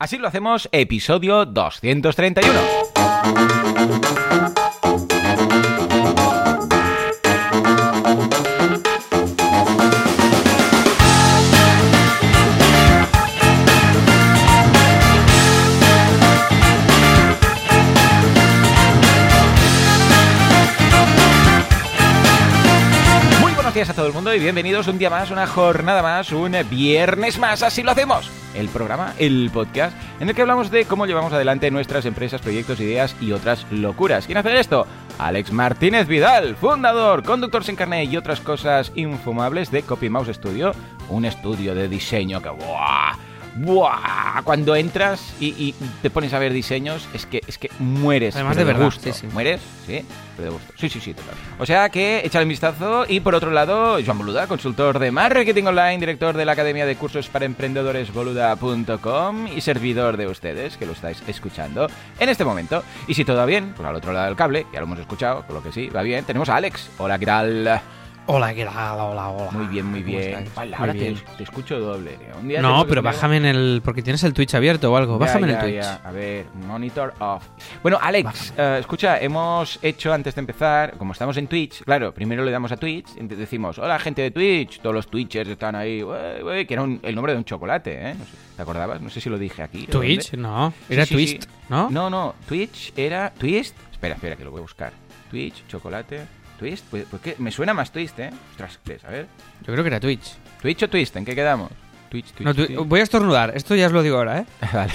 Así lo hacemos, episodio 231. Bienvenidos un día más, una jornada más, un viernes más, así lo hacemos. El programa, el podcast, en el que hablamos de cómo llevamos adelante nuestras empresas, proyectos, ideas y otras locuras. ¿Quién hace esto? Alex Martínez Vidal, fundador, conductor sin carnet y otras cosas infumables de Copy Mouse Studio, un estudio de diseño que. ¡Buah! Cuando entras y, y te pones a ver diseños, es que, es que mueres. Además de verdad, gusto. sí, sí. ¿Mueres? Sí, pero de gusto. Sí, sí, sí, total. O sea que échale un vistazo. Y por otro lado, Joan Boluda, consultor de marketing online, director de la Academia de Cursos para Emprendedores Boluda.com y servidor de ustedes, que lo estáis escuchando en este momento. Y si todo va bien, pues al otro lado del cable, ya lo hemos escuchado, con lo que sí, va bien, tenemos a Alex. Hola, ¿qué tal? Hola, ¿qué tal? Hola, hola. Muy bien, muy ¿Cómo bien. Vale, ahora te, bien. te escucho doble. Un día No, pero bájame en el... Porque tienes el Twitch abierto o algo. Ya, Bájame en el Twitch. ya. A ver, monitor off. Bueno, Alex, eh, escucha, hemos hecho antes de empezar, como estamos en Twitch, claro, primero le damos a Twitch, decimos, hola gente de Twitch, todos los Twitchers están ahí, ué, ué", que era un- el nombre de un chocolate, ¿eh? No sé, ¿Te acordabas? No sé si lo dije aquí. ¿o ¿Twitch? No. Era sí, Twist, sí. ¿no? No, no, Twitch era Twist. Espera, espera, que lo voy a buscar. Twitch, chocolate, Twist. Pues, pues que me suena más Twist, ¿eh? Ostras, ¿qué es? A ver. Yo creo que era Twitch. ¿Twitch o Twist? ¿En qué quedamos? Twitch, Twitch. No, tu- Twitch. Voy a estornudar. Esto ya os lo digo ahora, ¿eh? Vale.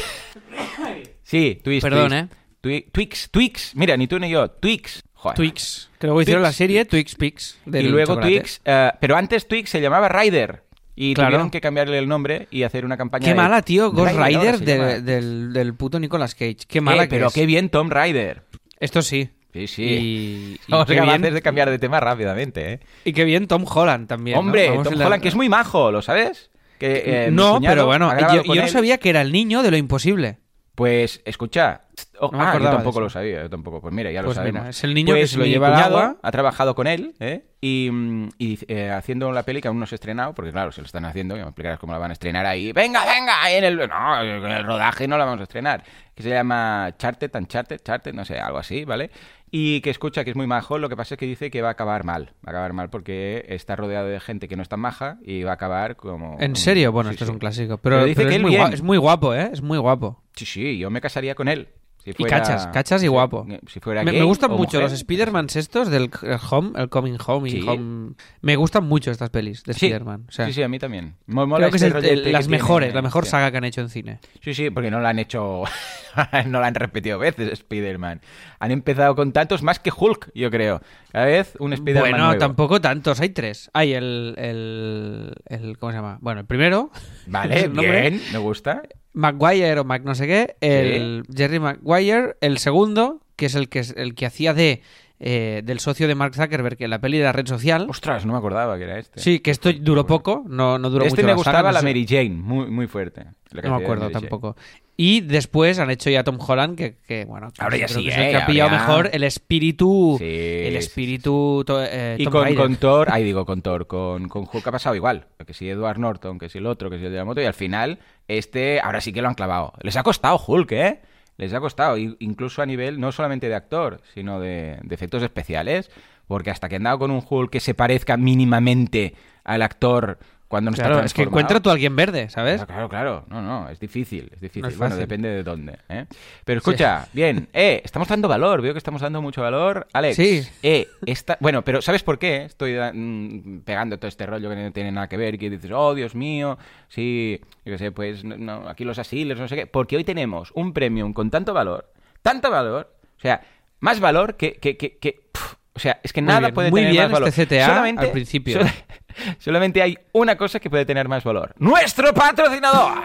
Sí, Twist. Perdón, Twist. ¿eh? Twi- Twix, Twix. Mira, ni tú ni yo. Twix. Joder. Twix. Que luego hicieron Twix, la serie Twix Pix. Y luego Twix. eh, pero antes Twix se llamaba Ryder. Y Claro. tuvieron que cambiarle el nombre y hacer una campaña. Qué de- mala, tío. Ghost ahora Rider se de- llama. del, del puto Nicolas Cage. Qué Eh, mala que pero es. qué bien Tom Ryder. Esto sí. Sí, sí. Y, y Somos qué capaces bien, de cambiar de tema rápidamente, ¿eh? y qué bien Tom Holland también. Hombre, Tom la- Holland, que es muy majo, ¿lo sabes? Que, eh, no, pero bueno, yo, yo no sabía que era el niño de lo imposible. Pues, escucha. Oh, No ah, yo tampoco lo sabía, yo tampoco. Pues mira, ya lo Pues sabemos. mira, es el niño que Pues se lo lleva al agua. ha trabajado con él, ¿eh? Y, mm, y, eh, haciendo la peli que aún no se ha estrenado, porque claro, se lo están haciendo, ya me explicarás cómo la van a estrenar ahí. ¡Venga, venga! ahí en el... No, en el rodaje no la vamos a estrenar. Que se llama Charted, Uncharted, Charted, no sé, algo así, ¿vale? Y que escucha que es muy majo, lo que pasa es que dice que va a acabar mal. Va a acabar mal porque está rodeado de gente que no es tan maja y va a acabar como... ¿En serio? Bueno, Sí, esto sí. es un clásico. Pero, Pero dice pero que es, él muy guapo, es muy guapo, ¿eh? Es muy guapo. Sí, sí, yo me casaría con él. Si Y cachas, cachas y guapo. Si fuera Me, gustan mucho mujer. los Spider-Mans estos del el Home, el Coming Home y Sí. Home. Me gustan mucho estas pelis de Sí, Spider-Man. O sea, sí, sí, a mí también. Me mola creo que es este el- las que tiene, mejores, la mejor saga que han hecho en cine. Sí, sí, porque no la han hecho, no la han repetido veces Spider-Man. Han empezado con tantos más que Hulk, yo creo. Cada vez un Spider-Man Bueno, nuevo. tampoco tantos, hay tres. Hay el, el, el- ¿Cómo se llama? Bueno, el primero. Vale, es bien, me gusta. Maguire o Mac no sé qué. El Jerry Maguire. El segundo, que es el que, es el que hacía de eh, del socio de Mark Zuckerberg en la peli de la red social. Ostras, no me acordaba que era este. Sí, que esto duró poco, no, no duró este mucho me la saga, gustaba no la sé- Mary Jane, muy, muy fuerte. No me acuerdo tampoco. Y después han hecho ya Tom Holland, que, que, bueno, Ahora ya sí, que ¿eh? que ha pillado ya- mejor el espíritu, Sí, el sí, espíritu to- eh, Y Tom con, con Thor, ahí digo con Thor, con, con Hulk ha pasado igual. Que si Edward Norton, que si el otro, que si el de la moto, y al final, este, ahora sí que lo han clavado. Les ha costado Hulk, ¿eh? Les ha costado, incluso a nivel no solamente de actor, sino de, de efectos especiales, porque hasta que han dado con un Hulk que se parezca mínimamente al actor cuando no Claro, está es que encuentra tú a alguien verde, ¿sabes? Claro, claro, claro. No, no, es difícil, es difícil. No es bueno, depende de dónde. ¿eh? Pero escucha, bien, eh, estamos dando valor, veo que estamos dando mucho valor. Alex, Sí. eh, esta... bueno, pero ¿sabes por qué? Estoy da- mm, pegando todo este rollo que no tiene nada que ver, que dices, oh, Dios mío, sí, yo qué sé, pues no, no, aquí los asiles, no sé qué. Porque hoy tenemos un premium con tanto valor, tanto valor, o sea, más valor que... que, que, que, o sea, es que Muy nada bien, puede muy tener bien más valor. este CTA al principio. solamente hay una cosa que puede tener más valor. ¡Nuestro patrocinador!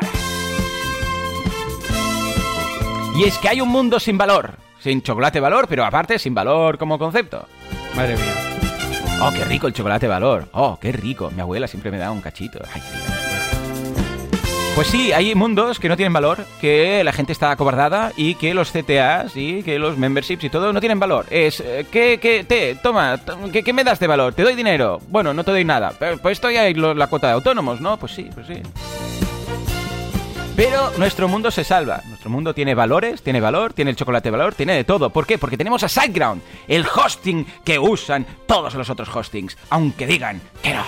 Y es que hay un mundo sin valor. Sin chocolate valor, pero aparte sin valor como concepto. Madre mía. Oh, qué rico el chocolate valor. Oh, qué rico. Mi abuela siempre me da un cachito. Ay, tío. Pues sí, hay mundos que no tienen valor, que la gente está acobardada y que los CTAs y que los memberships y todo no tienen valor. Es, eh, ¿qué, qué, te, toma, ¿qué, qué me das de valor? ¿Te doy dinero? Bueno, no te doy nada. Pues esto ya hay la cuota de autónomos, ¿no? Pues sí, pues sí. Pero nuestro mundo se salva. Nuestro mundo tiene valores, tiene valor, tiene el chocolate valor, tiene de todo. ¿Por qué? Porque tenemos a SiteGround, el hosting que usan todos los otros hostings, aunque digan que no.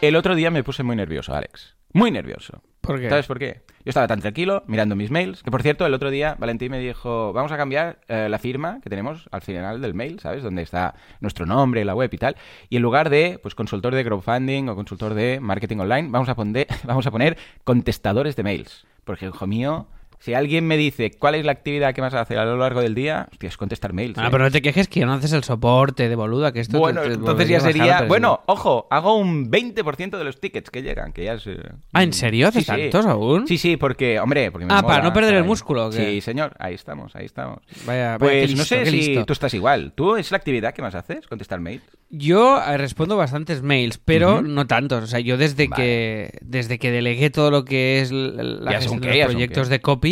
El otro día me puse muy nervioso, Alex. Muy nervioso. ¿Por qué? ¿Sabes por qué? Yo estaba tan tranquilo mirando mis mails, que por cierto, el otro día Valentín me dijo, vamos a cambiar eh, la firma que tenemos al final del mail, ¿sabes? Donde está nuestro nombre, la web y tal. Y en lugar de, pues, consultor de crowdfunding o consultor de marketing online, vamos a poner, vamos a poner contestadores de mails. Porque, hijo mío, si alguien me dice cuál es la actividad que vas a hacer a lo largo del día, hostia, es contestar mails. Ah, ¿eh? pero no te quejes que no haces el soporte de boluda, que esto Bueno, te- te entonces ya bajar sería... Bueno, ojo, hago un 20% de los tickets que llegan, que ya es... eh, Ah, ¿en serio? ¿Haces Sí, sí. tantos aún? Sí, sí, porque, hombre, porque me Ah, mola para no perder el músculo. Sí, señor, ahí estamos, ahí estamos. Vaya, vaya, Pues no sé si listo. tú estás igual. ¿Tú es la actividad que más haces? ¿Contestar mails? Yo eh, respondo bastantes mails, pero no tantos. O sea, yo desde Vale. que desde que delegué todo lo que es la Ya gestión de los proyectos de copy,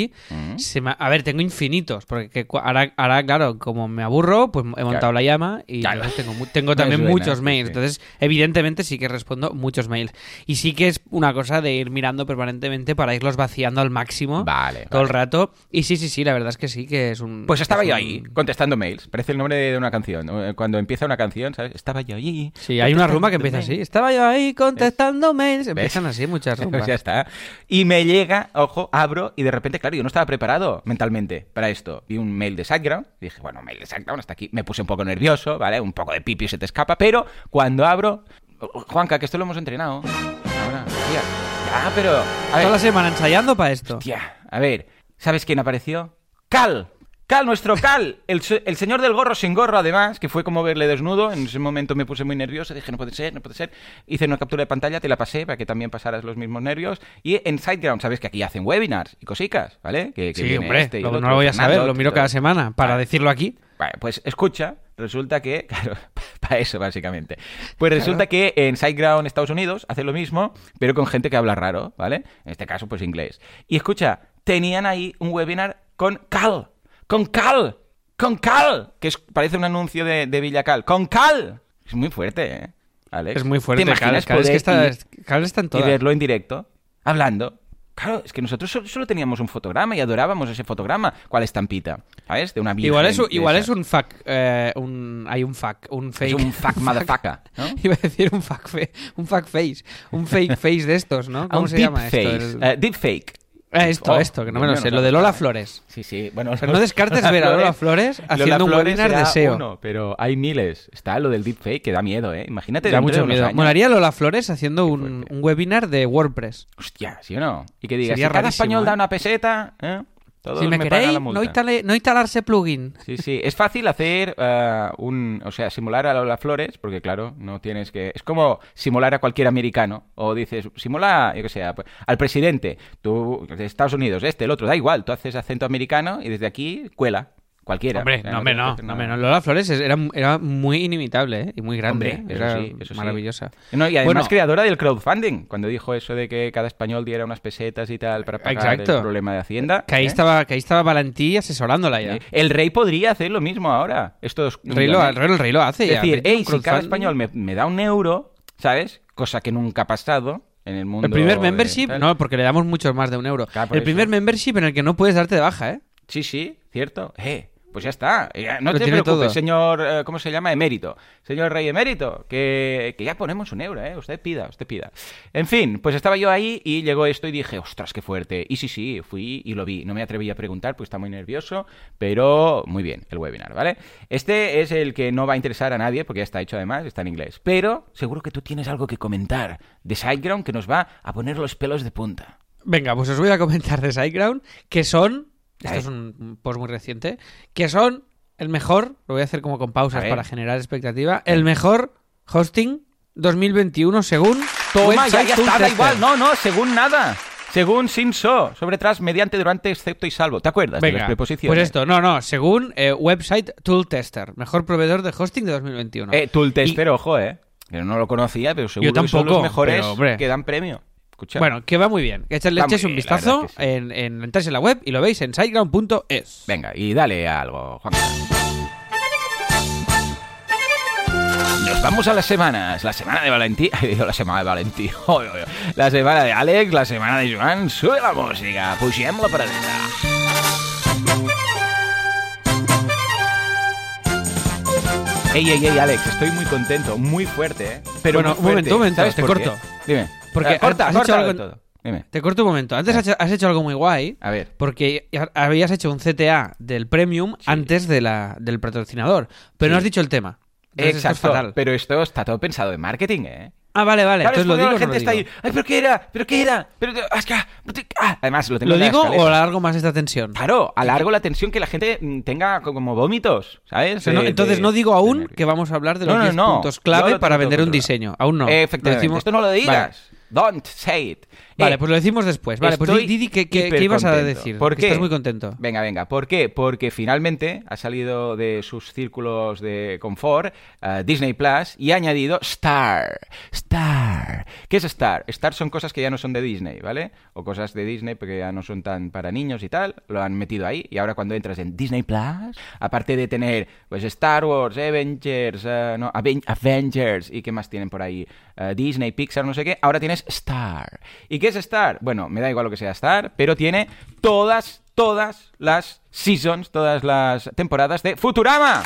Se me- a ver, tengo infinitos, porque ahora, ahora, claro, como me aburro, pues he montado Claro. la llama y Claro. tengo, mu- tengo No también muchos mails. sí. Entonces, evidentemente sí que respondo muchos mails. Y sí que es una cosa de ir mirando permanentemente para irlos vaciando al máximo Vale, todo el rato. Y sí, sí, sí, la verdad es que sí, que es un... Pues estaba es yo un- ahí, contestando mails. Parece el nombre de una canción. Eh, Cuando empieza una canción, ¿sabes? Estaba yo allí. Sí, hay una ruma que empieza así. Estaba yo ahí contestando mails. Empiezan así muchas Pues rumbas. ya está. Y me llega, ojo, abro y de repente, claro, yo no estaba preparado mentalmente para esto. Vi un mail de SiteGround y dije, bueno, mail de SiteGround hasta aquí. Me puse un poco nervioso, ¿vale? Un poco de pipi se te escapa, pero cuando abro... Juanca, que esto lo hemos entrenado. Ahora, tía. Ya, pero... A Toda la ver, semana ensayando para esto. tía, a ver, ¿sabes quién apareció? ¡Cal! Cal, nuestro Cal, el, se- el señor del gorro sin gorro, además, que fue como verle desnudo. En ese momento me puse muy nervioso, dije, no puede ser, no puede ser. Hice una captura de pantalla, te la pasé para que también pasaras los mismos nervios. Y en SiteGround, sabes que aquí hacen webinars y cosicas, ¿vale? Que, que Sí, hombre, este y lo- no lo voy a Fernando, saber, lo miro cada semana para Vale. decirlo aquí. Vale, pues escucha, resulta que, claro, para eso básicamente. Pues resulta que en SiteGround Estados Unidos hacen lo mismo, pero con gente que habla raro, ¿vale? En este caso, pues inglés. Y escucha, tenían ahí un webinar con Cal, con Cal, con Cal, que es, parece un anuncio de, de Villacal, con Cal. Es muy fuerte, ¿eh? Alex. Es muy fuerte. ¿Te imaginas Cal, Cal es que poder está, ir está en y verlo en directo, hablando? Claro, es que nosotros solo, solo teníamos un fotograma y adorábamos ese fotograma. ¿Cuál estampita? ¿Sabes? De una virgen Igual es, un- de igual es esas. un fuck, eh, un, hay un fuck, un fake. Es un fuck motherfucker, ¿no? Iba a decir un fuck, fe- un fuck face, un fake face de estos, ¿no? A ¿Cómo un se llama esto? deepface. El- Eh, deepfake. Ah, esto, Oh, esto, que no me lo sé, lo de Lola. Flores. Sí, sí. Bueno, Pero no descartes ver a Lola Flores haciendo un Flores webinar de SEO. uno, pero hay miles. Está lo del deepfake que da miedo, ¿eh? Imagínate Da de mucho miedo. años. Molaría Lola Flores haciendo un, webinar de WordPress. Hostia, ¿sí o no? Y que diga, Sería si cada español ¿eh? da una peseta, ¿eh? Si me, queréis, no, instale- no instalarse plugin. Sí, sí. Es fácil hacer eh, un. O sea, simular a Lola Flores, porque claro, no tienes que. Es como simular a cualquier americano. O dices, simula, yo que sé, al presidente. Tú, de Estados Unidos, este, el otro, da igual. Tú haces acento americano y desde aquí cuela. Cualquiera. Hombre, O sea, no, hombre, no, no, nada. hombre, no. Lola Flores es- era, era muy inimitable ¿eh? y muy grande. Hombre, ¿eh? eso era sí, eso sí. maravillosa. No, y además Bueno. creadora del crowdfunding, cuando dijo eso de que cada español diera unas pesetas y tal para pagar Exacto. el problema de Hacienda. Que ahí, ¿eh? estaba, que ahí estaba Valentí asesorándola ya. El rey podría hacer lo mismo ahora. Estos El rey, lo, el rey- el rey lo hace Es decir, hey, si cada español me, me da un euro, ¿sabes? Cosa que nunca ha pasado en el mundo. El primer membership, no, porque le damos muchos más de un euro. Claro, el primer membership en el que no puedes darte de baja, ¿eh? Sí, sí, cierto. Eh, pues ya está. Eh, No Lo te preocupes, todo. señor, eh, ¿cómo se llama? Emérito. Señor rey emérito, que, que ya ponemos un euro, ¿eh? Usted pida, usted pida. En fin, pues estaba yo ahí y llegó esto y dije, ostras, qué fuerte. Y sí, sí, fui y lo vi. No me atreví a preguntar, pues está muy nervioso, pero muy bien, el webinar, ¿vale? Este es el que no va a interesar a nadie, porque ya está hecho además, está en inglés. Pero seguro que tú tienes algo que comentar de SiteGround que nos va a poner los pelos de punta. Venga, pues os voy a comentar de SiteGround, que son, esto es un post muy reciente, que son el mejor, lo voy a hacer como con pausas para generar expectativa, el mejor hosting 2021 según Toma, ya, ya está, igual. No, no, según nada. Según sin so, sobre tras, mediante, durante, excepto y salvo. ¿Te acuerdas de Venga, las preposiciones? pues esto, no, no, según eh, Website Tool Tester, mejor proveedor de hosting de 2021. Eh, Tool Tester, ojo, eh. Que no lo conocía, pero seguro que son tampoco, los mejores pero, que dan premio. Bueno, que va muy bien. Que echarle echéis un bien, vistazo sí. en, en entráis en la web y lo veis en siteground.es. Venga, y dale a algo, Juan. Nos vamos a las semanas. La semana de Valentín. He dicho la semana de Valentín. La semana de Alex, la semana de Joan. Sube la música. Pugem la paradeta. Ey, ey, ey, Alex, estoy muy contento, muy fuerte, ¿eh? Pero Bueno, muy un momento, fuerte. un momento, ¿Sabes te qué? corto. Dime. Porque Eh, corta, has hecho corta algo- de todo. Dime. Te corto un momento. Antes has has hecho algo muy guay. A ver. Porque habías hecho un CTA del Premium antes de la, del patrocinador. Pero no has dicho el tema. Entonces esto es fatal. pero esto está todo pensado en marketing, ¿eh? Ah, vale, vale. Claro, Entonces es lo digo. la no gente lo está digo? ahí. Ay, pero qué era, pero qué era, pero ah, es que- ah, Además, lo tengo ¿Lo en digo o alargo más esta tensión? Claro, alargo la tensión que la gente mm, tenga co- como vómitos, ¿sabes? O sea, no- De- entonces de- no digo de aún que vamos a hablar de los No, no, 10 no. puntos clave para vender un diseño. Aún no. Efectivamente. Decimos- Esto no lo Vale. Don't say it. Vale, Eh, pues lo decimos después. Vale, pues estoy di, di ¿qué, qué, qué ibas a decir? ¿Por Que qué? Estás muy contento. Venga, venga. ¿Por qué? Porque finalmente ha salido de sus círculos de confort eh, Disney Plus y ha añadido Star. Star. ¿Qué es Star? Star son cosas que ya no son de Disney, ¿vale? O cosas de Disney porque ya no son tan para niños y tal. Lo han metido ahí. Y ahora cuando entras en Disney Plus, aparte de tener pues Star Wars, Avengers, eh, no, Aven- Avengers y qué más tienen por ahí, Disney, Pixar, no sé qué, ahora tienes Star. ¿Y qué es Star? Bueno, me da igual lo que sea Star, pero tiene todas, todas las seasons, todas las temporadas de Futurama.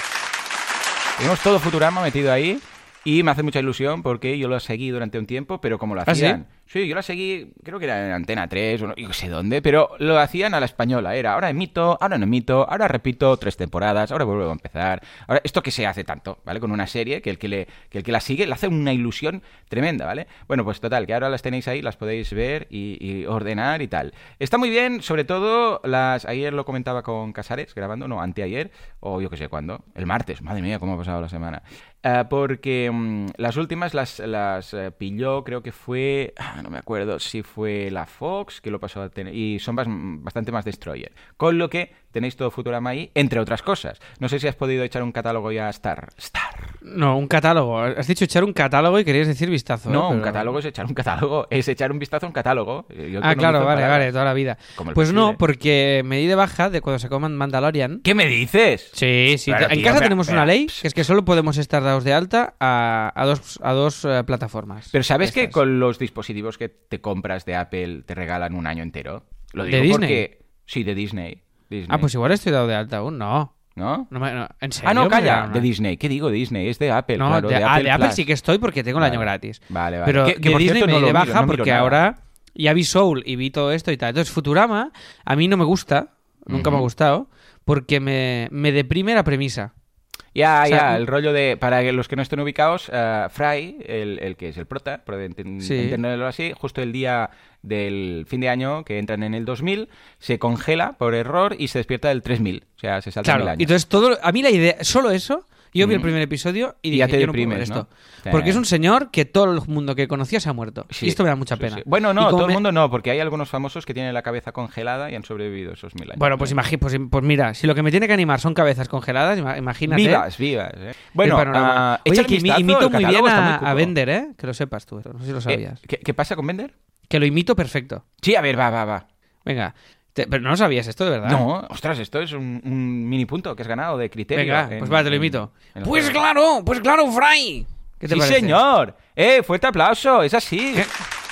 Tenemos todo Futurama metido ahí y me hace mucha ilusión porque yo lo seguí durante un tiempo, pero como lo ¿Ah, sí? hacían... sí? yo lo seguí, creo que era en Antena 3 o no, yo no sé dónde, pero lo hacían a la española. Era ahora emito, ahora no emito, ahora repito tres temporadas, ahora vuelvo a empezar. Ahora, esto que se hace tanto, ¿vale? Con una serie que el que, le, que el que la sigue le hace una ilusión tremenda, ¿vale? Bueno, pues total, que ahora las tenéis ahí, las podéis ver y, y ordenar y tal. Está muy bien, sobre todo las... Ayer lo comentaba con Casares, grabando, no, anteayer, o yo qué sé cuándo, el martes, madre mía, cómo ha pasado la semana. Eh, porque mm, las últimas las, las eh, pilló, creo que fue, ah, no me acuerdo si fue la Fox que lo pasó a tener, y son bas- bastante más Destroyer. Con lo que tenéis todo Futurama ahí, entre otras cosas. No sé si has podido echar un catálogo ya a Star. Star. No, un catálogo. Has dicho echar un catálogo y querías decir vistazo. ¿eh? No, un catálogo es echar un catálogo, es echar un vistazo a un catálogo. Eh, yo Ah, claro, vale, palabras. vale, toda la vida. Como Pues no, porque me di de baja de cuando se coman Mandalorian. ¿Qué me dices? Sí, sí. En tío, casa tenemos una ley que es que solo podemos estar dados de alta a, a dos, a dos eh, plataformas. Pero ¿sabes que con los dispositivos que te compras de Apple te regalan un año entero? Lo ¿De digo Disney? porque... Sí, de Disney. Disney. Ah, pues igual estoy dado de alta aún. No. ¿No? No me- no, ¿En serio? Ah, no, calla, de? Disney. ¿Qué digo Disney? Es de Apple, No, claro, de, de, ah, Apple de sí que estoy porque tengo el Vale. año gratis. Vale, vale. Pero Que- de Disney cierto, me de baja miro porque ahora ya vi Soul y vi todo esto y tal. Entonces Futurama a mí no me gusta, nunca me ha gustado, porque me, me deprime la premisa. Ya, O sea, ya, el rollo de, para los que no estén ubicados, eh, Fry, el, el que es el prota, por enten- Sí. entenderlo así, justo el día del fin de año, que entran en el 2000, se congela por error y se despierta del 3000. O sea, se salta Claro, mil años. y entonces todo, a mí la idea, solo eso, yo vi el Ujú. primer episodio y Y dije, ya te yo no puedo ver deprimes, esto. Porque es un señor que todo el mundo que conocía se ha muerto. Sí, y esto me da mucha sí, pena. sí. Bueno, Y no, como todo me- el mundo no, porque hay algunos famosos que tienen la cabeza congelada y han sobrevivido esos mil años. Bueno, pues, imagi- pues, pues mira, si lo que me tiene que animar son cabezas congeladas, ima- imagínate. Vivas, vivas. ¿eh? el Bueno, panorama. ah, Oye, échale que un imi- vistazo, imito el muy bien catálogo está muy a, cuco. a Bender, ¿eh? Que lo sepas tú, no sé si lo Eh, sabías. ¿qué, qué pasa con Bender? Que lo imito perfecto. Sí, a ver, va, va, va. Venga, te- pero no sabías esto, de verdad. No, ostras, esto es un, un mini punto que has ganado de criterio. Venga, en- pues va, te lo en- imito. en el Pues claro, pues claro, Fry. ¿Qué te sí, parece? señor. Eh, fuerte aplauso, es así. ¿Qué?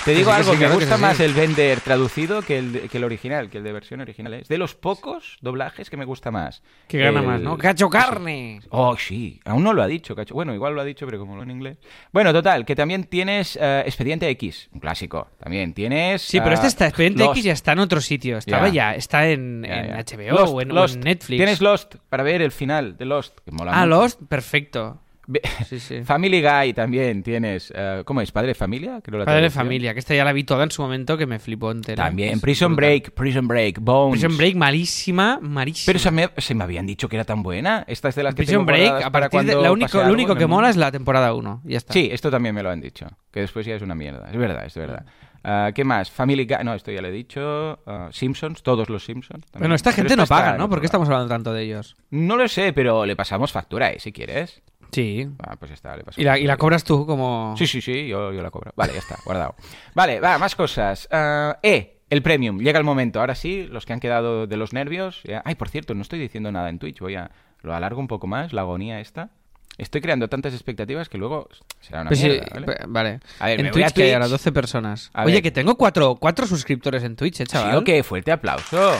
Te digo sí, algo, sí, me gusta sí. más el Bender traducido que el, que el original, que el de versión original. Es de los pocos doblajes que me gusta más. Que gana El- más, ¿no? Cacho carne. Oh, sí, aún no lo ha dicho, cacho. Bueno, igual lo ha dicho, pero como lo en inglés. Bueno, total, que también tienes eh, Expediente X, un clásico. También tienes. Sí, pero este está, Expediente Lost. X ya está en otro sitio. Estaba Ya. ya, está en. HBO Lost, o, en, o Lost. en Netflix. Tienes Lost para ver el final de Lost, que mola Ah, mucho. Lost, perfecto. Ve- Sí, sí. Family Guy también tienes. eh, ¿Cómo es? ¿Padre de familia? Creo la Padre de familia, que esta ya la vi toda en su momento que me flipó entera. También. Prison brutal. Break, Prison Break, Bones. Prison Break, malísima, malísima. Pero se me, se me habían dicho que era tan buena. Esta es de las que Prison tengo Break, para de, cuando la único, lo único que mola mundo. es la temporada 1. Ya está. Sí, esto también me lo han dicho. Que después ya es una mierda. Es verdad, es verdad. Ah, ¿Qué más? Family Guy. No, esto ya lo he dicho. Ah, Simpsons, todos los Simpsons. también. Bueno, esta gente no paga, ¿no? ¿Por qué estamos hablando tanto de ellos? No lo sé, pero le pasamos factura, ¿eh? Si quieres. Sí. Ah, pues ya está, le pasamos Y la, y la cobras tú como... Sí, sí, sí, yo, yo la cobro. Vale, ya está, guardado. Vale, va, más cosas. Ah, eh, el premium. Llega el momento. Ahora sí, los que han quedado de los nervios. ya- Ay, por cierto, no estoy diciendo nada en Twitch. Voy a. Lo alargo un poco más, la agonía esta. estoy creando tantas expectativas que luego será una Pues sí, mierda, ¿vale? pe- vale. A ver, en me voy a Twitch, que hay ahora Twitch. 12 personas. A Oye, ver. que tengo cuatro, cuatro suscriptores en Twitch, eh, Sí, chaval. ok, fuerte aplauso.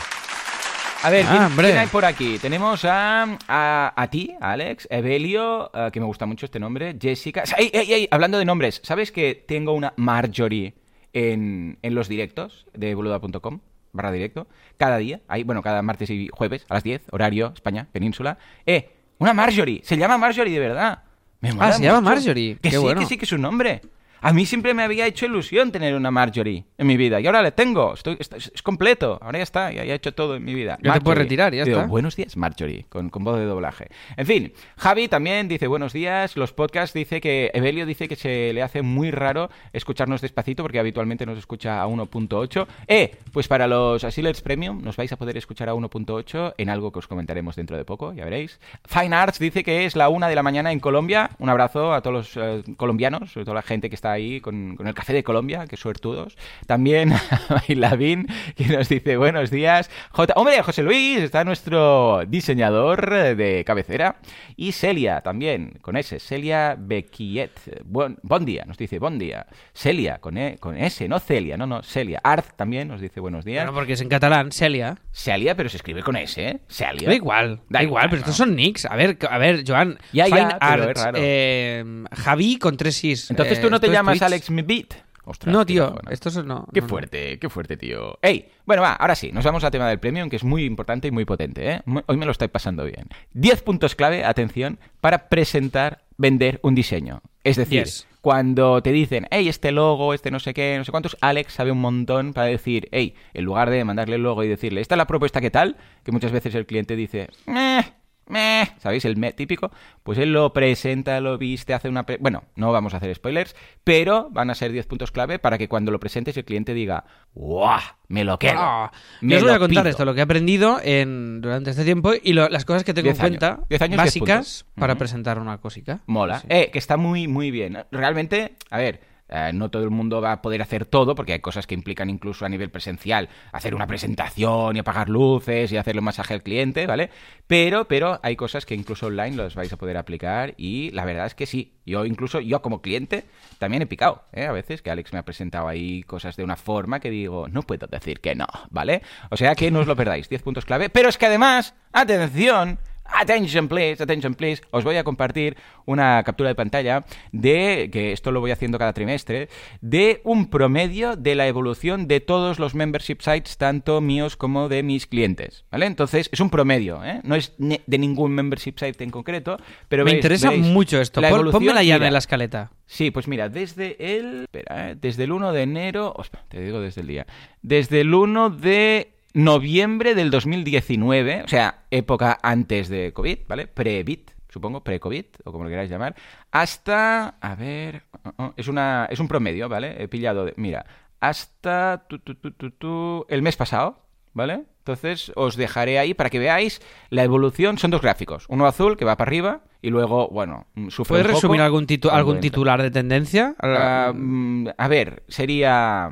A ver, Ah, ¿quién, quién hay por aquí? Tenemos a, a, a ti, Alex, Evelio, eh, que me gusta mucho este nombre, Jessica. ¡Ey, ey, ey! Hablando de nombres, ¿sabes que tengo una Marjorie en, en los directos de boluda.com? barra directo, cada día, ahí, bueno, cada martes y jueves a las 10, horario, España, península. ¡Eh! Una Marjorie, se llama Marjorie de verdad. Me Ah, se llama. Marjorie, Que qué sí, bueno. que sí, que es un nombre. A mí siempre me había hecho ilusión tener una Marjorie en mi vida. Y ahora le tengo. Estoy, es completo. Ahora ya está. Ya, ya he hecho todo en mi vida. Ya te puedes retirar, ya Digo, está. Buenos días, Marjorie. Con, con voz de doblaje. En fin, Javi también dice buenos días. Los podcasts dice que... Evelio dice que se le hace muy raro escucharnos despacito porque habitualmente nos escucha a 1.8. Eh, pues para los Asilers Premium nos vais a poder escuchar a 1.8 en algo que os comentaremos dentro de poco. Ya veréis. Fine Arts dice que es la una de la mañana en Colombia. Un abrazo a todos los eh, colombianos, sobre todo la gente que está ahí con, con el café de Colombia, que suertudos. También a Bailavín, que nos dice buenos días. J Hombre, José Luis, está nuestro diseñador de cabecera. Y Celia también, con S, Celia Bequiet. Buen, bon día, nos dice bon día. Celia, con, e, con S, no Celia, no, no, Celia. Arth también nos dice buenos días. Bueno, porque es en catalán, Celia. Celia, pero se escribe con S, ¿eh? Celia. Da igual, da, Da igual, igual, pero ¿no? estos son nicks. A ver, a ver, Joan. Ya, ya, Fine Arts, eh, Javi con tres is. Entonces eh, tú no te es llamas Twitch. Alex Mbeat. Ostras, No, tío, cabrona. estos no. Qué no, no. fuerte, qué fuerte, tío. ¡Ey! Bueno, va, ahora sí, nos vamos al tema del premium, que es muy importante y muy potente, ¿eh? Hoy me lo estoy pasando bien. 10 puntos clave, atención, para presentar, vender un diseño. Es decir, Yes. cuando te dicen, hey, este logo, este no sé qué, no sé cuántos, Alex sabe un montón para decir, hey, en lugar de mandarle el logo y decirle, esta es la propuesta, ¿qué tal? Que muchas veces el cliente dice, meh, meh, ¿sabéis? El me típico. Pues él lo presenta, lo viste, hace una... pre- Bueno, no vamos a hacer spoilers, pero van a ser 10 puntos clave para que cuando lo presentes el cliente diga, ¡guau! Me lo quedo. Ah, me yo os voy a contar pido". esto, lo que he aprendido en, durante este tiempo y lo- las cosas que tengo en 10 años. cuenta 10 años, 10 básicas para presentar una cosica. Mola. Sí. Eh, que está muy, muy bien. Realmente, a ver, eh, no todo el mundo va a poder hacer todo, porque hay cosas que implican incluso a nivel presencial hacer una presentación y apagar luces y hacerle un masaje al cliente, ¿vale? Pero, pero hay cosas que incluso online los vais a poder aplicar y la verdad es que sí. Yo incluso, yo como cliente, también he picado, ¿eh? A veces que Alex me ha presentado ahí cosas de una forma que digo, no puedo decir que no, ¿vale? O sea que no os lo perdáis, 10 puntos clave. Pero es que además, atención, Attention please, attention please. Os voy a compartir una captura de pantalla de, que esto lo voy haciendo cada trimestre, de un promedio de la evolución de todos los membership sites, tanto míos como de mis clientes. ¿Vale? Entonces, es un promedio, ¿eh? No es de ningún membership site en concreto, pero Me veis- interesa mucho esto. la Pon- evolución, Pónmela ya mira, en la escaleta. Sí, pues mira, desde el. Espera, ¿eh? desde el 1 de enero. espera, te digo desde el día. Desde el 1 de noviembre del 2019, o sea, época antes de COVID, ¿vale? Pre-bit, supongo, pre-COVID, o como lo queráis llamar, hasta. A ver. oh, oh, es, una, es un promedio, ¿vale? He pillado. de- mira, hasta. tu, tu, tu, tu, tu, el mes pasado, ¿vale? Entonces os dejaré ahí para que veáis la evolución. Son dos gráficos. Uno azul que va para arriba y luego, bueno, sufre ¿Puedes un poco resumir algún, titu- algún titular de tendencia? Ah, mm, a ver, sería.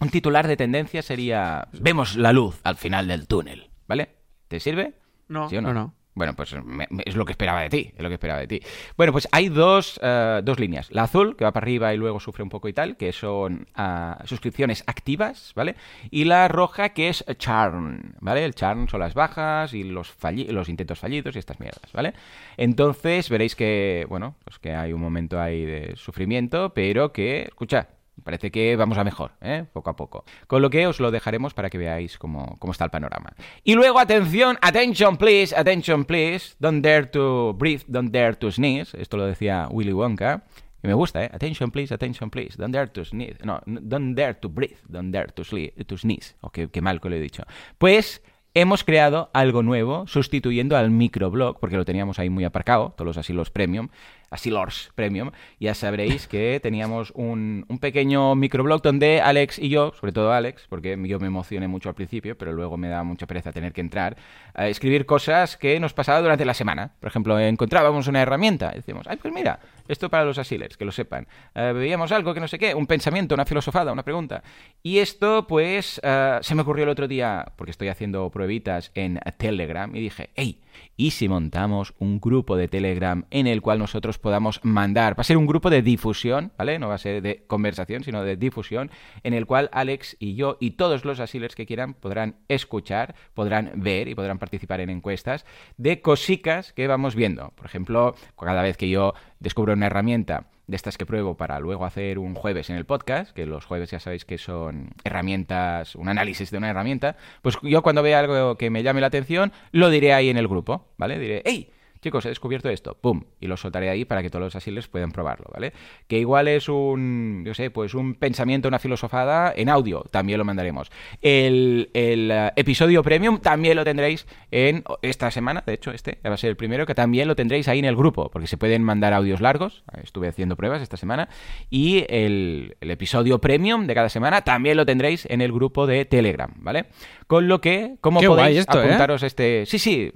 Un titular de tendencia sería. Vemos la luz al final del túnel, ¿vale? ¿Te sirve? no, ¿Sí o no, no. Bueno, pues me- me- es lo que esperaba de ti, es lo que esperaba de ti. Bueno, pues hay dos, eh, dos líneas. La azul, que va para arriba y luego sufre un poco y tal, que son ah, suscripciones activas, ¿vale? Y la roja, que es churn, ¿vale? El churn son las bajas y los, falli- los intentos fallidos y estas mierdas, ¿vale? Entonces veréis que, bueno, pues que hay un momento ahí de sufrimiento, pero que, escucha, Parece que vamos a mejor, ¿eh? poco a poco. Con lo que os lo dejaremos para que veáis cómo, cómo está el panorama. Y luego, atención, attention please, attention please. Don't dare to breathe, don't dare to sneeze. Esto lo decía Willy Wonka. Y me gusta, ¿eh? Attention please, attention please. Don't dare to sneeze. No, don't dare to breathe, don't dare to, to sneeze. O qué, qué mal que lo he dicho. Pues hemos creado algo nuevo sustituyendo al microblog, porque lo teníamos ahí muy aparcado, todos los asilos premium, asilors premium. Ya sabréis que teníamos un, un pequeño microblog donde Alex y yo, sobre todo Alex, porque yo me emocioné mucho al principio, pero luego me da mucha pereza tener que entrar, a escribir cosas que nos pasaba durante la semana. Por ejemplo, encontrábamos una herramienta y decíamos, ay, pues mira, esto para los asilers, que lo sepan. Eh, veíamos algo que no sé qué, un pensamiento, una filosofada, una pregunta. Y esto, pues, eh, se me ocurrió el otro día, porque estoy haciendo pruebitas en Telegram, y dije, hey, ¿Y si montamos un grupo de Telegram en el cual nosotros podamos mandar? Va a ser un grupo de difusión, ¿vale? No va a ser de conversación, sino de difusión, en el cual Alex y yo y todos los asilers que quieran podrán escuchar, podrán ver y podrán participar en encuestas de cosicas que vamos viendo. Por ejemplo, cada vez que yo descubro una herramienta de estas que pruebo para luego hacer un jueves en el podcast, que los jueves ya sabéis que son herramientas, un análisis de una herramienta, pues yo cuando vea algo que me llame la atención, lo diré ahí en el grupo, ¿vale? Diré, hey, chicos, he descubierto esto, pum, y lo soltaré ahí para que todos los asiles puedan probarlo, ¿vale? Que igual es un, yo sé, pues un pensamiento, una filosofada en audio, también lo mandaremos. El, el eh, episodio premium también lo tendréis en esta semana, de hecho, este va a ser el primero, que también lo tendréis ahí en el grupo, porque se pueden mandar audios largos, estuve haciendo pruebas esta semana, y el, el episodio premium de cada semana también lo tendréis en el grupo de Telegram, ¿vale? Con lo que, ¿cómo Qué podéis ¿eh? apuntaros este... Sí, sí,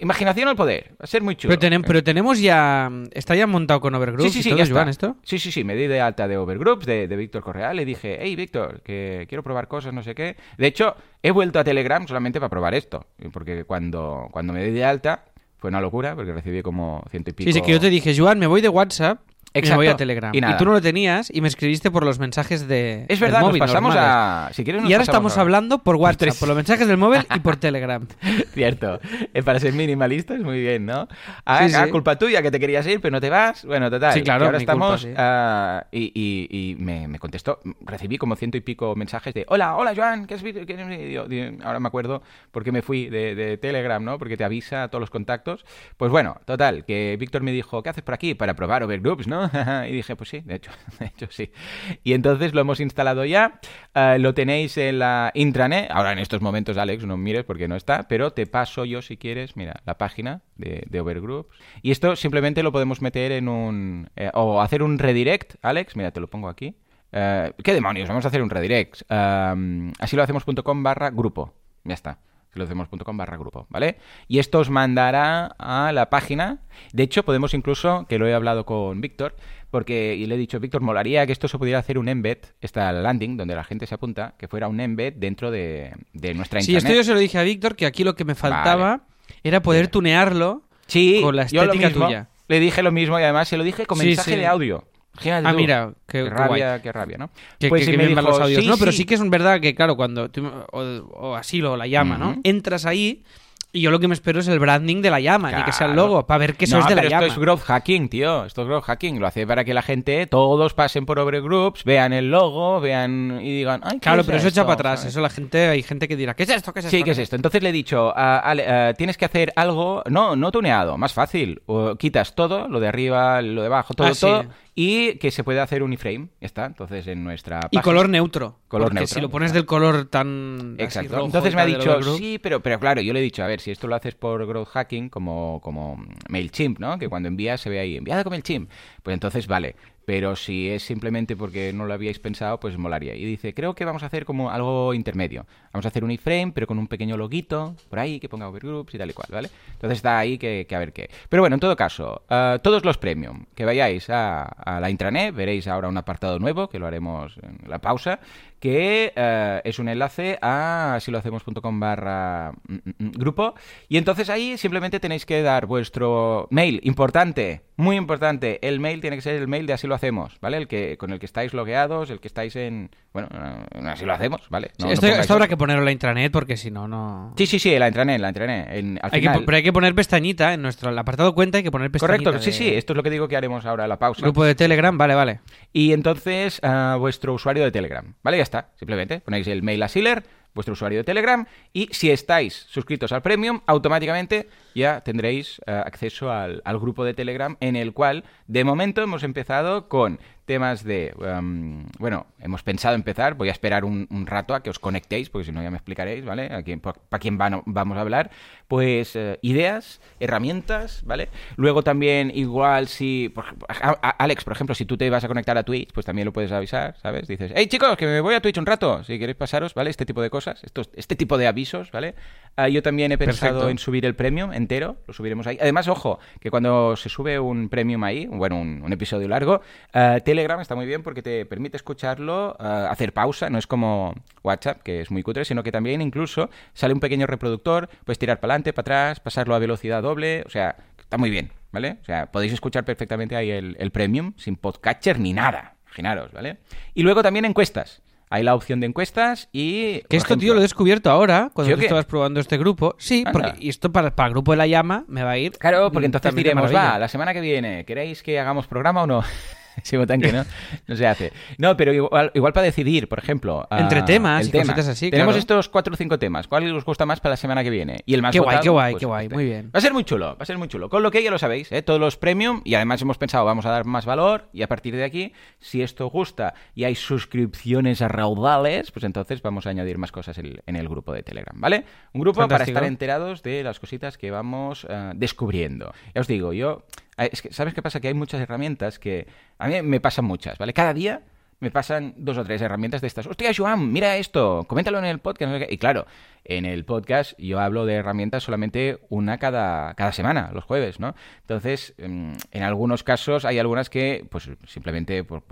imaginación al poder, va a ser muy chulo. Pero, tenem- pero tenemos ya. ¿Está ya montado con Overgroup Sí, sí, sí, y todo, ya. Joan, esto? Sí, sí, sí, me di de alta de Overgroups, de, de Víctor Correa. Le dije, hey, Víctor, que quiero probar cosas, no sé qué. De hecho, he vuelto a Telegram solamente para probar esto. Porque cuando, cuando me di de alta fue una locura, porque recibí como ciento y pico. Sí, sí, que yo te dije, Joan, me voy de WhatsApp me Exacto. voy a Telegram. Y nada. tú no lo tenías y me escribiste por los mensajes de. Es del verdad, móvil, nos pasamos normales. a... Si quieres, nos Y ahora estamos hablando por WhatsApp, tres. por los mensajes del móvil y por Telegram. Cierto. Eh, Para ser minimalista es muy bien, ¿no? Ah, Sí, sí. ah, culpa tuya que te querías ir, pero no te vas. Bueno, total. Sí, claro, que ahora mi culpa, estamos. sí. ah, y y- y me, me contestó. Recibí como ciento y pico mensajes de: Hola, hola, Joan, ¿qué es vídeo? ¿Qué es vídeo?". Di- Ahora me acuerdo porque me fui de, de Telegram, ¿no? Porque te avisa a todos los contactos. Pues bueno, total, que Víctor me dijo: ¿Qué haces por aquí? Para probar Overgroups, ¿no? y dije: Pues sí, de hecho, de hecho sí. Y entonces lo hemos instalado ya. ah, lo tenéis en la intranet. Ahora en estos momentos, Alex, no mires porque no está, pero te paso yo si quieres, mira, la página de, de Overgroups. Y esto simplemente lo podemos meter en un... eh, o hacer un redirect, Alex, mira, te lo pongo aquí. Eh, ¿Qué demonios? Vamos a hacer un redirect. Um, así lo hacemos.com barra grupo. Ya está. Así lo hacemos.com barra grupo, ¿vale? Y esto os mandará a la página. De hecho, podemos incluso, que lo he hablado con Víctor, porque y le he dicho, Víctor, molaría que esto se pudiera hacer un embed, esta landing, donde la gente se apunta, que fuera un embed dentro de, de nuestra Sí, intranet. esto yo se lo dije a Víctor, que aquí lo que me faltaba era poder tunearlo Sí, con la yo lo estética mismo. tuya. Le dije lo mismo y además se lo dije con Sí, mensaje sí. de audio. Ah, tú. mira, qué, Qué qué rabia, guay. qué rabia, ¿no? Que, Pues que- que me dijo, los audios. sí, no, pero sí. sí que es verdad que, claro, cuando tú, o, o así lo la llama, ¿no? Entras ahí y yo lo que me espero es el branding de la llama, ni que sea el Claro. logo, para ver eso no, es de la llama. esto es growth hacking, tío. Esto es growth hacking. Lo hace para que la gente, todos pasen por Overgroups, vean el logo, vean y digan, ay, ¿qué Claro, es pero eso echa esto?", para atrás. ¿sabes? Eso la gente, hay gente que dirá, ¿qué es esto? ¿Qué es esto? Sí, ¿qué es esto? Entonces le he dicho, "Ah, Ale, ah, tienes que hacer algo, no, no tuneado, más fácil. O quitas todo, lo de arriba, lo de abajo, todo, Ah, sí. Y que se puede hacer un iframe. Está. Entonces en nuestra Y página- color neutro. Color porque neutro, si lo pones del color tan. así Exacto. rojo Entonces y me ha dicho, sí, pero, pero claro, yo le he dicho, a ver, si esto lo haces por growth hacking, como, como MailChimp, ¿no? Que cuando envías se ve ahí, enviada con MailChimp. Pues entonces vale. Pero si es simplemente porque no lo habíais pensado, pues molaría. Y dice, creo que vamos a hacer como algo intermedio. Vamos a hacer un iframe, pero con un pequeño loguito por ahí que ponga overgroups y tal y cual, ¿vale? Entonces está ahí que, que a ver qué. Pero bueno, en todo caso, ah, todos los premium que vayáis a, a la intranet, veréis ahora un apartado nuevo, que lo haremos en la pausa, que eh, es un enlace a silohacemos.com barra mm, mm, mm, grupo. Y entonces ahí simplemente tenéis que dar vuestro mail. Importante, muy importante. El mail tiene que ser el mail de así lo hacemos, ¿vale? El que, con el que estáis logueados, el que estáis en... Bueno, en así lo hacemos, ¿vale? No- esto, habrá que ponerlo en la intranet porque si no, no. Sí, sí, sí, la intranet, la intranet. En, al Hay que final... pero hay que poner pestañita en nuestro el apartado cuenta, hay que poner pestañita. Correcto, sí, de- sí, esto es lo que digo que haremos ahora la pausa. Grupo de Telegram, vale, vale. Y entonces ah, vuestro usuario de Telegram, ¿vale? Ya está, simplemente. Ponéis el mail a Sealer, vuestro usuario de Telegram, y si estáis suscritos al Premium, automáticamente ya tendréis ah, acceso al grupo de Telegram en el cual, de momento, hemos empezado con temas de... um, bueno, hemos pensado empezar, voy a esperar un, un rato a que os conectéis, porque si no ya me explicaréis, ¿vale? A quién, para quién van- vamos a hablar. Pues eh, ideas, herramientas, ¿vale? Luego también igual si... por ej- a- a- Alex, por ejemplo, si tú te vas a conectar a Twitch, pues también lo puedes avisar, ¿sabes? Dices, hey chicos, que me voy a Twitch un rato, si queréis pasaros, ¿vale? Este tipo de cosas, estos, este tipo de avisos, ¿vale? Ah, yo también he pensado Perfecto. en subir el premium entero, lo subiremos ahí. Además, ojo, que cuando se sube un premium ahí, bueno, un, un episodio largo, ah, Telegram está muy bien porque te permite escucharlo, eh, hacer pausa, no es como WhatsApp, que es muy cutre, sino que también incluso sale un pequeño reproductor, puedes tirar para adelante, para atrás, pasarlo a velocidad doble, o sea, está muy bien, ¿vale? O sea, podéis escuchar perfectamente ahí el, el premium sin podcatcher ni nada, imaginaros, ¿vale? Y luego también encuestas. Hay la opción de encuestas y... Que esto, tío, lo he descubierto ahora, cuando ¿Sí o tú qué? estabas probando este grupo. Sí, Anda. porque, y esto para, para el grupo de la llama me va a ir. Claro, porque entonces diremos, va, la semana que viene, ¿queréis que hagamos programa o no? Sí, votan que no, no se hace. No, pero igual, igual para decidir, por ejemplo. ah, Entre temas y tema. cositas así, Tenemos claro. estos cuatro o cinco temas. ¿Cuál os gusta más para la semana que viene? Y el más Qué guay, qué guay, pues, qué guay, este. muy bien. Va a ser muy chulo, va a ser muy chulo. Con lo que ya lo sabéis, ¿eh? todos los premium y además hemos pensado, vamos a dar más valor y a partir de aquí, si esto gusta y hay suscripciones a raudales, pues entonces vamos a añadir más cosas en, en el grupo de Telegram, ¿vale? Un grupo para estar enterados de las cositas que vamos eh, descubriendo. Ya os digo, yo... Es que, ¿Sabes qué pasa? Que hay muchas herramientas que... A mí me pasan muchas, ¿vale? Cada día me pasan dos o tres herramientas de estas. Hostia, Joan, mira esto, coméntalo en el podcast. no sé qué". Y claro, en el podcast yo hablo de herramientas solamente una cada, cada semana, los jueves, ¿no? Entonces, mm, en algunos casos hay algunas que, pues simplemente por,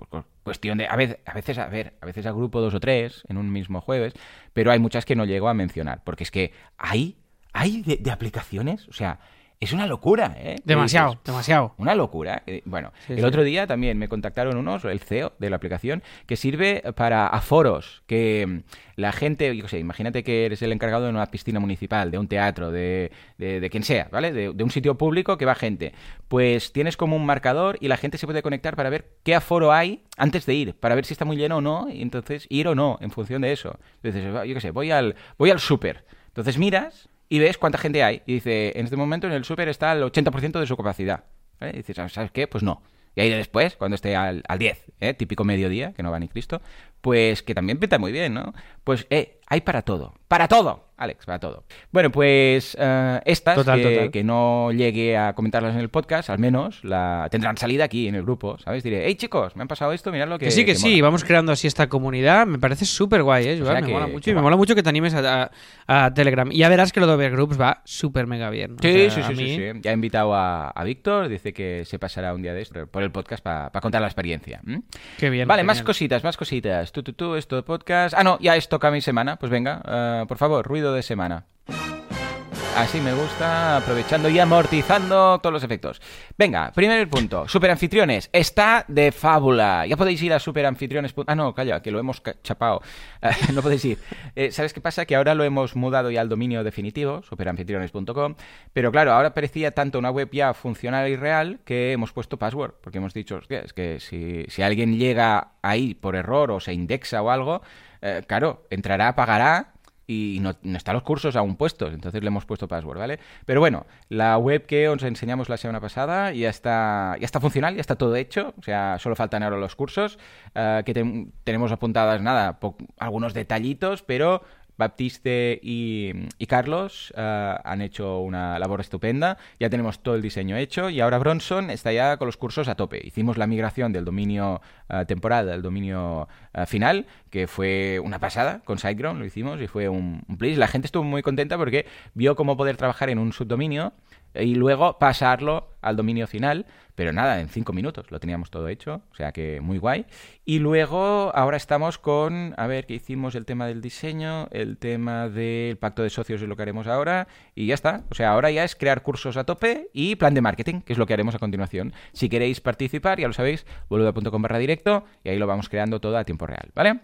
cuestión de... A veces, a veces, a ver, a veces agrupo dos o tres en un mismo jueves, pero hay muchas que no llego a mencionar, porque es que hay, hay de aplicaciones, o sea, es una locura, ¿eh? Demasiado, demasiado. una locura. Eh, Bueno, Sí, el sí. otro día también me contactaron unos, el CEO de la aplicación, que sirve para aforos, que mm, la gente, yo qué sé, imagínate que eres el encargado de una piscina municipal, de un teatro, de, de, de quien sea, ¿vale? De, de un sitio público que va gente. Pues tienes como un marcador y la gente se puede conectar para ver qué aforo hay antes de ir, para ver si está muy lleno o no, y entonces ir o no, en función de eso. Entonces, yo qué sé, voy al, voy al súper. Entonces miras y ves cuánta gente hay. Y dice, en este momento en el súper está al 80% de su capacidad. ¿Vale? Y dices, ¿sabes qué? Pues no. Y ahí después, cuando esté al, al 10, ¿eh? típico mediodía, que no va ni Cristo, pues que también pinta muy bien, ¿no? Pues eh, hay para todo. ¡Para todo! Alex, para todo. Bueno, pues eh, estas, Total, que, total. que no llegue a comentarlas en el podcast, al menos la tendrán salida aquí en el grupo, ¿sabes? Diré, hey chicos, me han pasado esto, mirad lo que... Que sí, que, que sí, mola". vamos creando así esta comunidad. Me parece súper guay, ¿eh? O sea me que- mola mucho. Y me mola mucho que te animes a, a- a Telegram. Y ya verás que lo de Overgroups va súper mega bien. O Sí, sea, sí, sí, sí, mí- sí. Ya he invitado a, a Víctor, dice que se pasará un día de esto por el podcast para contar la experiencia. Qué bien. Vale, más cositas, más cositas. Tú, tú, tú, esto de podcast. Ah, no, ya es toca mi semana. Pues venga, eh, por favor, ruido de semana. Así me gusta, aprovechando y amortizando todos los efectos. Venga, primer punto. Superanfitriones. Está de fábula. Ya podéis ir a superanfitriones. Ah, no, calla, que lo hemos chapado. Eh, no podéis ir. Eh, ¿Sabes qué pasa? Que ahora lo hemos mudado ya al dominio definitivo, superanfitriones.com. Pero claro, ahora parecía tanto una web ya funcional y real que hemos puesto password. Porque hemos dicho, hostia, es que si, si alguien llega ahí por error o se indexa o algo, eh, claro, entrará, pagará y no, están los cursos aún puestos, entonces le hemos puesto password, ¿vale? Pero bueno, la web que os enseñamos la semana pasada ya está, ya está funcional, ya está todo hecho, o sea, solo faltan ahora los cursos, eh, que ten- tenemos apuntadas, nada, algunos detallitos, pero Baptiste y, Carlos eh, han hecho una labor estupenda, ya tenemos todo el diseño hecho y ahora Bronson está ya con los cursos a tope. Hicimos la migración del dominio eh, temporal al dominio eh, final, que fue una pasada, con SiteGround lo hicimos y fue un, un. La gente estuvo muy contenta porque vio cómo poder trabajar en un subdominio y luego pasarlo al dominio final, pero nada, en cinco minutos lo teníamos todo hecho, o sea que muy guay. Y luego ahora estamos con, a ver, que hicimos el tema del diseño, el tema del pacto de socios es lo que haremos ahora, y ya está. O sea, ahora ya es crear cursos a tope y plan de marketing, que es lo que haremos a continuación. Si queréis participar, ya lo sabéis, boluda.com barra directo, y ahí lo vamos creando todo a tiempo real, ¿vale?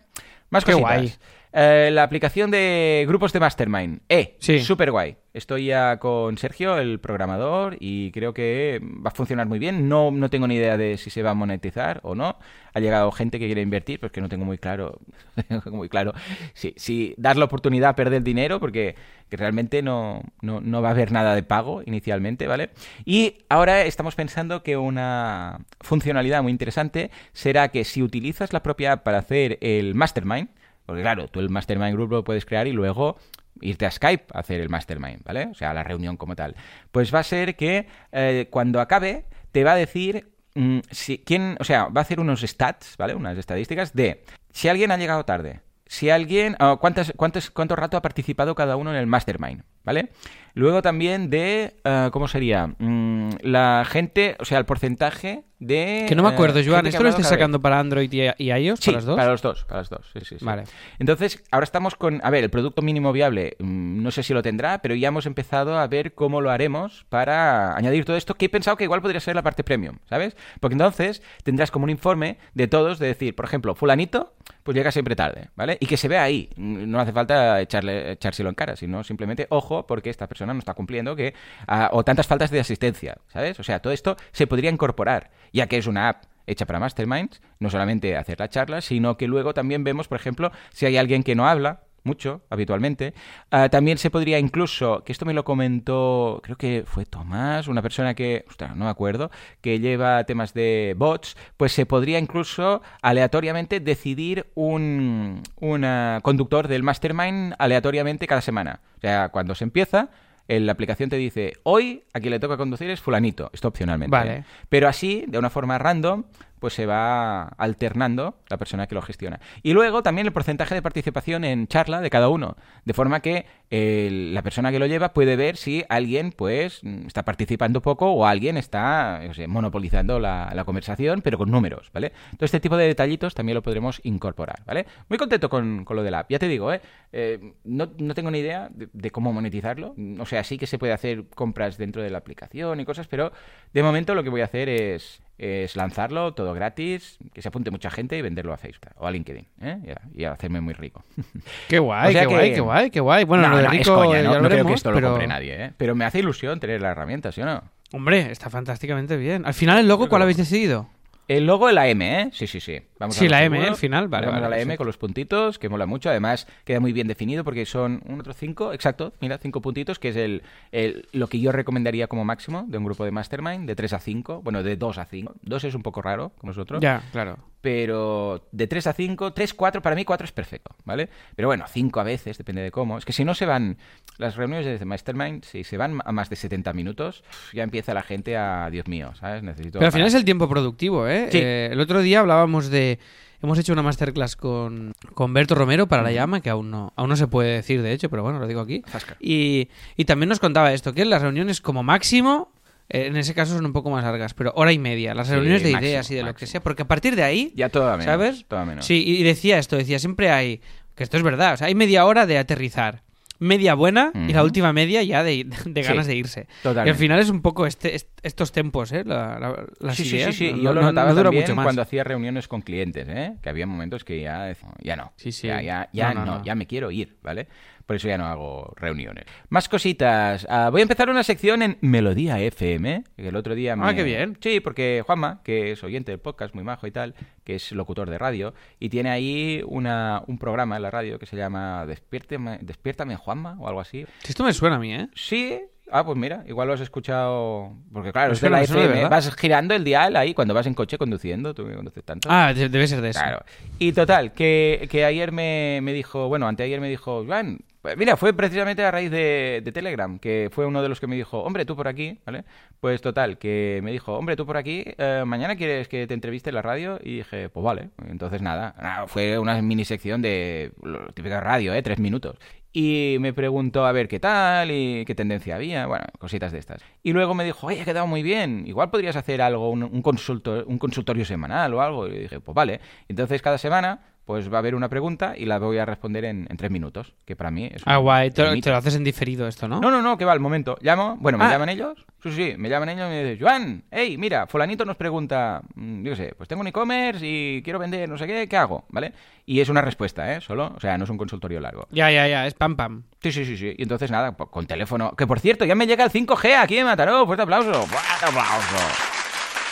Más cositas. guay. Eh, la aplicación de grupos de Mastermind. Eh, Sí. súper guay. Estoy ya con Sergio, el programador, y creo que va a funcionar muy bien. No, no tengo ni idea de si se va a monetizar o no. Ha llegado gente que quiere invertir, porque no tengo muy claro, muy claro si, si dar la oportunidad a perder dinero, porque que realmente no, no, no va a haber nada de pago inicialmente, ¿vale? Y ahora estamos pensando que una funcionalidad muy interesante será que si utilizas la propia app para hacer el mastermind, porque claro, tú el Mastermind Group lo puedes crear y luego irte a Skype a hacer el Mastermind, ¿vale? O sea, la reunión como tal. Pues va a ser que eh, cuando acabe te va a decir mm, si quién, o sea, va a hacer unos stats, ¿vale? Unas estadísticas de si alguien ha llegado tarde, si alguien, cuántas, cuántos, cuánto rato ha participado cada uno en el Mastermind. ¿Vale? Luego también de, eh, ¿cómo sería? Mm, la gente, o sea, el porcentaje de... Que no me acuerdo, eh, Joan, ¿esto lo vez. sacando para Android y, iOS? Sí, ¿Para los dos? para los dos, para los dos, sí, sí, sí. Vale. Entonces, ahora estamos con, a ver, el producto mínimo viable, mm, no sé si lo tendrá, pero ya hemos empezado a ver cómo lo haremos para añadir todo esto, que he pensado que igual podría ser la parte premium, ¿sabes? Porque entonces tendrás como un informe de todos, de decir, por ejemplo, fulanito, pues llega siempre tarde, ¿vale? Y que se vea ahí, no hace falta echarle, echárselo en cara, sino simplemente, ojo, porque esta persona no está cumpliendo, que ah, o tantas faltas de asistencia, ¿sabes? O sea, todo esto se podría incorporar, ya que es una app hecha para masterminds, no solamente hacer la charla, sino que luego también vemos, por ejemplo, si hay alguien que no habla mucho habitualmente. Ah, también se podría incluso, que esto me lo comentó, creo que fue Tomás, una persona que, ostras, no me acuerdo, que lleva temas de bots, pues se podría incluso aleatoriamente decidir un, un conductor del mastermind aleatoriamente cada semana. O sea, cuando se empieza, la aplicación te dice, hoy a quien le toca conducir es fulanito, esto opcionalmente. Vale. ¿eh? Pero así, de una forma random, pues se va alternando la persona que lo gestiona. Y luego también el porcentaje de participación en charla de cada uno, de forma que la persona que lo lleva puede ver si alguien pues está participando poco o alguien está monopolizando la, la conversación, pero con números, ¿vale? Todo este tipo de detallitos también lo podremos incorporar, ¿vale? Muy contento con, con lo de la app. Ya te digo, ¿eh? Eh, no, no tengo ni idea de, de cómo monetizarlo. O sea, sí que se puede hacer compras dentro de la aplicación y cosas, pero de momento lo que voy a hacer es es lanzarlo todo gratis, que se apunte mucha gente y venderlo a Facebook o a LinkedIn, ¿eh? y, a- hacerme muy rico. Qué guay, O sea qué que- guay, qué guay, qué guay. Bueno, no, lo no, rico es coña, ya no, lo no creo que esto lo compre nadie, ¿eh? pero me hace ilusión tener la herramienta, ¿sí o no? Hombre, está fantásticamente bien. Al final, ¿el logo cuál habéis decidido? El logo de la M, ¿eh? Sí, sí, sí. Vamos Sí, a la M, seguro. ¿eh? Al final, vale, Vamos vale, a la M con los puntitos, que mola mucho. Además, queda muy bien definido porque son un otro cinco, exacto, mira, cinco puntitos, que es el, el- lo que yo recomendaría como máximo de un grupo de Mastermind, de 3 a 5, bueno, de 2 a 5. 2 es un poco raro, como nosotros. Ya, claro. pero de 3 a 5, 3, 4, para mí 4 es perfecto, ¿vale? Pero bueno, 5 a veces, depende de cómo. Es que si no se van, las reuniones de Mastermind, si se van a más de 70 minutos, ya empieza la gente a, Dios mío, ¿sabes? Necesito... Pero al final es el tiempo productivo, ¿eh? Sí. Eh, el otro día hablábamos de... Hemos hecho una masterclass con, con Berto Romero para la llama, que aún no, aún no se puede decir, de hecho, pero bueno, lo digo aquí. Y, y también nos contaba esto, que las reuniones como máximo, eh, en ese caso son un poco más largas, pero hora y media, las Sí, reuniones de máximo, ideas y de lo que sea, porque a partir de ahí, Ya todo menos. ¿sabes? Todo menos. Sí, y decía esto, decía, siempre hay, que esto es verdad, o sea, hay media hora de aterrizar, media buena y la última media ya de, de Sí, ganas de irse. Y totalmente. al final es un poco este, est- estos tempos, ¿eh? La- la- las sí, sí, ideas. sí, sí. No, Yo lo no- notaba no dura también mucho más. cuando hacía reuniones con clientes, ¿eh? Que había momentos que ya, ya no. Sí, sí. Ya, ya, ya no, no, no. ya me quiero ir, ¿vale? Por eso ya no hago reuniones. Más cositas. Ah, voy a empezar una sección en Melodía FM, que el otro día me... Ah, qué bien. Sí, porque Juanma, que es oyente del podcast, muy majo y tal, que es locutor de radio, y tiene ahí una, un programa en la radio que se llama Despiértame, Despiértame Juanma o algo así. Si Esto me suena a mí, ¿eh? Sí. Ah, pues mira, igual lo has escuchado. Porque claro, es de la suena FM. Vas girando el dial ahí cuando vas en coche conduciendo. Tú que conduces tanto. Ah, de- debe ser de eso. Claro. Y total, que, que ayer me, me dijo, bueno, anteayer me dijo, Juan, pues mira, fue precisamente a raíz de, de Telegram, que fue uno de los que me dijo, hombre, tú por aquí, ¿vale? Pues total, que me dijo, hombre, tú por aquí, eh, mañana quieres que te entreviste en la radio, y dije, pues vale. Entonces nada, fue una mini sección de lo típico de radio, ¿eh? Tres minutos. Y me preguntó a ver qué tal y qué tendencia había, bueno, cositas de estas. Y luego me dijo, oye, ha quedado muy bien, igual podrías hacer algo, un, un, consulto, un consultorio semanal o algo. Y dije, pues vale. Entonces cada semana pues va a haber una pregunta y la voy a responder en, en tres minutos, que para mí es... Ah, un- guay. Te, lo- hito. te lo haces en diferido esto, ¿no? No, no, no, que va, al momento. Llamo, bueno, me Ah. llaman ellos. Sí, sí, me llaman ellos y me dicen, Joan, hey, mira, fulanito nos pregunta, mm, yo qué sé, pues tengo un e-commerce y quiero vender no sé qué, ¿qué hago? ¿Vale? Y es una respuesta, ¿eh? Solo, o sea, no es un consultorio largo. Ya, ya, ya. Es pam, pam. Sí, sí, sí, sí. Y entonces nada, pues, con teléfono. Que por cierto, ya me llega el 5G aquí en Mataró. Fuerte aplauso. Fuerte aplauso.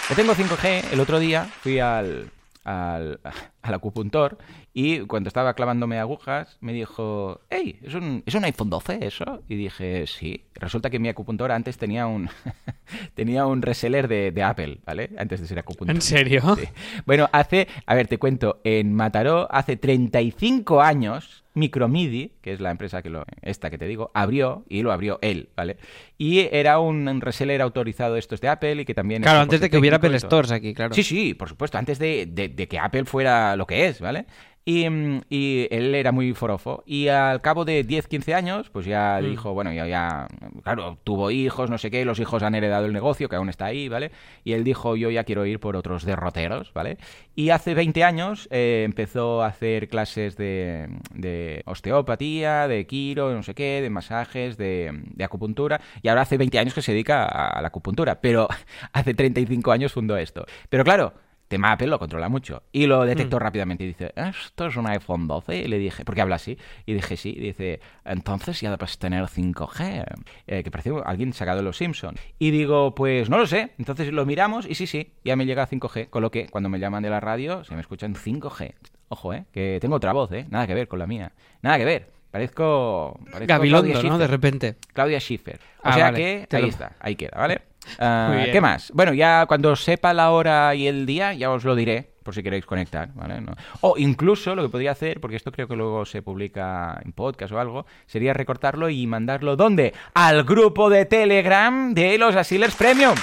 Yo tengo 5G. El otro día fui al, al, al acupuntor y cuando estaba clavándome agujas me dijo, hey, ¿es un, ¿es un iPhone 12 eso? Y dije, sí. Resulta que mi acupuntor antes tenía un tenía un reseller de, de Apple, ¿vale? Antes de ser acupuntor. ¿En serio? Sí. Bueno, hace, a ver, te cuento, en Mataró hace 35 años Micromidi, que es la empresa que lo, esta que te digo, abrió y lo abrió él, ¿vale? Y era un reseller autorizado estos de Apple y que también... Claro, es antes de que hubiera Apple. Stores aquí, claro. Sí, sí, por supuesto, antes de, de- de que Apple fuera lo que es, ¿vale? Y, mm, y él era muy forofo. Y al cabo de 10, 15 años, pues ya Mm. dijo, bueno, ya, ya, claro, tuvo hijos, no sé qué, los hijos han heredado el negocio, que aún está ahí, ¿vale? Y él dijo, yo ya quiero ir por otros derroteros, ¿vale? Y hace 20 años eh, empezó a hacer clases de, de osteopatía, de quiro, no sé qué, de masajes, de, de acupuntura. Y ahora hace 20 años que se dedica a, a la acupuntura, pero hace 35 años fundó esto. Pero claro, tema Apple lo controla mucho. Y lo detectó rápidamente y dice, ¿esto es un iPhone 12? Y le dije, porque habla así. Y dije, sí. Y dice, entonces ya debes tener 5G. Eh, que pareció alguien sacado de los Simpsons. Y digo, pues no lo sé. Entonces lo miramos y sí, sí, ya me llega a 5G. Con lo que cuando me llaman de la radio se me escucha en 5G. Ojo, eh, que tengo otra voz, eh. Nada que ver con la mía. Nada que ver. Parezco... parezco Gabilondo, ¿no? De repente. Claudia Schiffer. O Ah, sea vale. que ahí está, ahí queda, ¿vale? Ah. ¿Qué más? Bueno, ya cuando sepa la hora y el día, ya os lo diré, por si queréis conectar, ¿vale? No- O incluso lo que podría hacer, porque esto creo que luego se publica en podcast o algo, sería recortarlo y mandarlo ¿dónde? Al grupo de Telegram de los Asilers Premium.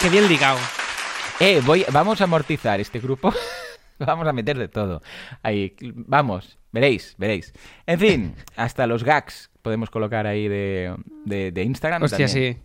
Qué bien ligado. Eh, voy, vamos a amortizar este grupo. vamos a meter de todo. Ahí, vamos, veréis, veréis. En fin, hasta los gags podemos colocar ahí de, de, de Instagram. Hostia, también. sí.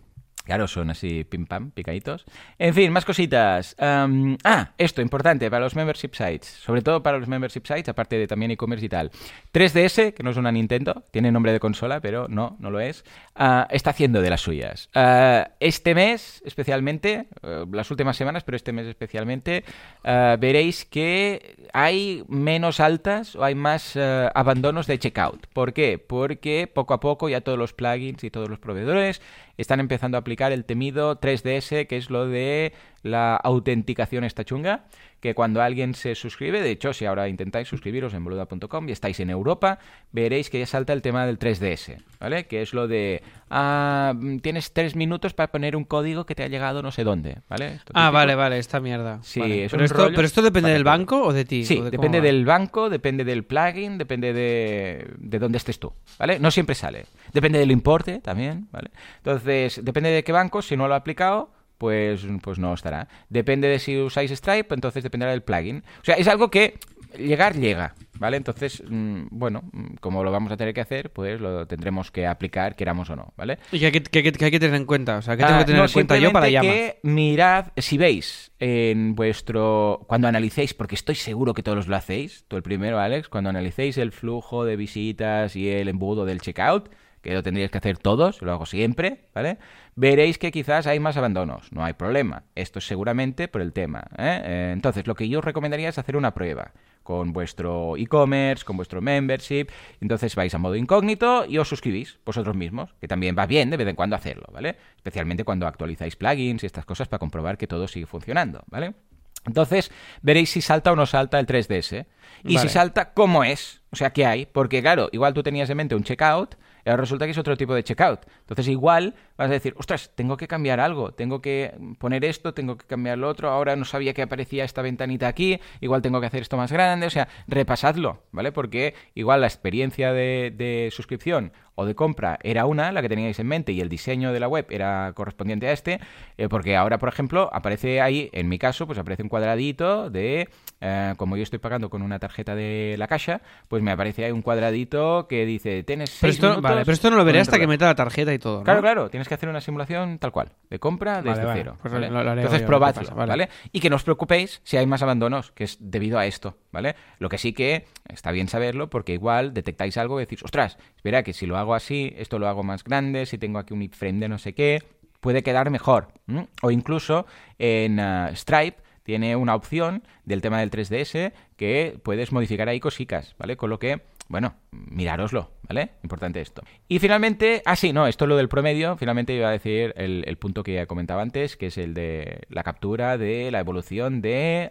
Claro, son así pim pam, picaditos. En fin, más cositas. Ah, esto, importante, para los membership sites. Sobre todo para los membership sites, aparte de también e-commerce y tal. 3DS, que no es una Nintendo, tiene nombre de consola, pero no, no lo es. ah, está haciendo de las suyas. Ah, este mes, especialmente, eh, las últimas semanas, pero este mes especialmente, ah, veréis que hay menos altas o hay más eh, abandonos de checkout. ¿Por qué? Porque poco a poco ya todos los plugins y todos los proveedores están empezando a aplicar el temido 3DS, que es lo de la autenticación esta chunga, que cuando alguien se suscribe, de hecho, si ahora intentáis suscribiros en boluda.com y estáis en Europa, veréis que ya salta el tema del 3DS, ¿vale? Que es lo de, ah, tienes tres minutos para poner un código que te ha llegado no sé dónde, ¿vale? Esto Ah, vale, vale, esta mierda. Sí, Vale. es pero, un esto, rollo pero esto depende del banco o de ti. Sí, ¿O de cómo depende del banco, depende del plugin, depende de, de dónde estés tú, ¿vale? No siempre sale. Depende del importe también, ¿vale? Entonces, depende de qué banco, si no lo ha aplicado, pues, pues no estará. Depende de si usáis Stripe, entonces dependerá del plugin. O sea, es algo que llegar llega, ¿vale? Entonces, mm, bueno, mm, como lo vamos a tener que hacer, pues lo tendremos que aplicar, queramos o no, ¿vale? ¿Y qué hay que, qué hay que- qué hay que tener en cuenta? O sea, ¿qué tengo Ah, que tener no, en cuenta yo para que mirad, si veis en vuestro... Cuando analicéis, porque estoy seguro que todos lo hacéis, tú el primero, Alex, cuando analicéis el flujo de visitas y el embudo del checkout, que lo tendríais que hacer todos, lo hago siempre, ¿vale? Veréis que quizás hay más abandonos, no hay problema. Esto es seguramente por el tema. ¿eh? Eh, entonces, lo que yo os recomendaría es hacer una prueba con vuestro e-commerce, con vuestro membership. Entonces vais a modo incógnito y os suscribís vosotros mismos, que también va bien de vez en cuando hacerlo, ¿vale? Especialmente cuando actualizáis plugins y estas cosas para comprobar que todo sigue funcionando, ¿vale? Entonces, veréis si salta o no salta el 3DS. Y Vale. si salta, ¿cómo es? O sea, ¿qué hay? Porque, claro, igual tú tenías en mente un checkout, y ahora resulta que es otro tipo de checkout. Entonces, igual vas a decir, ostras, tengo que cambiar algo, tengo que poner esto, tengo que cambiar lo otro, ahora no sabía que aparecía esta ventanita aquí, igual tengo que hacer esto más grande, o sea, repasadlo, ¿vale? Porque igual la experiencia de, de suscripción o de compra era una, la que teníais en mente, y el diseño de la web era correspondiente a este, eh, porque ahora, por ejemplo, aparece ahí, en mi caso, pues aparece un cuadradito de, eh, como yo estoy pagando con una tarjeta de la caja, pues me aparece ahí un cuadradito que dice, tienes Pero seis esto, minutos vale, pero esto no lo veré hasta que reloj". meta la tarjeta y todo, ¿no? Claro, claro, tienes que hacer una simulación tal cual, de compra desde vale, cero. pues ¿vale? lo- lo haré Entonces yo, probadlo, ¿vale? Y que no os preocupéis si hay más abandonos, que es debido a esto, ¿vale? Lo que sí que está bien saberlo porque igual detectáis algo y decís, ostras, espera que si lo hago así, esto lo hago más grande, si tengo aquí un iframe de no sé qué, puede quedar mejor. O incluso en ah, Stripe tiene una opción del tema del 3DS que puedes modificar ahí cositas, ¿vale? Con lo que, bueno, mirároslo, ¿vale? Importante esto. Y finalmente, ah, sí, no, esto es lo del promedio, finalmente iba a decir el, el punto que ya comentaba antes, que es el de la captura de la evolución de,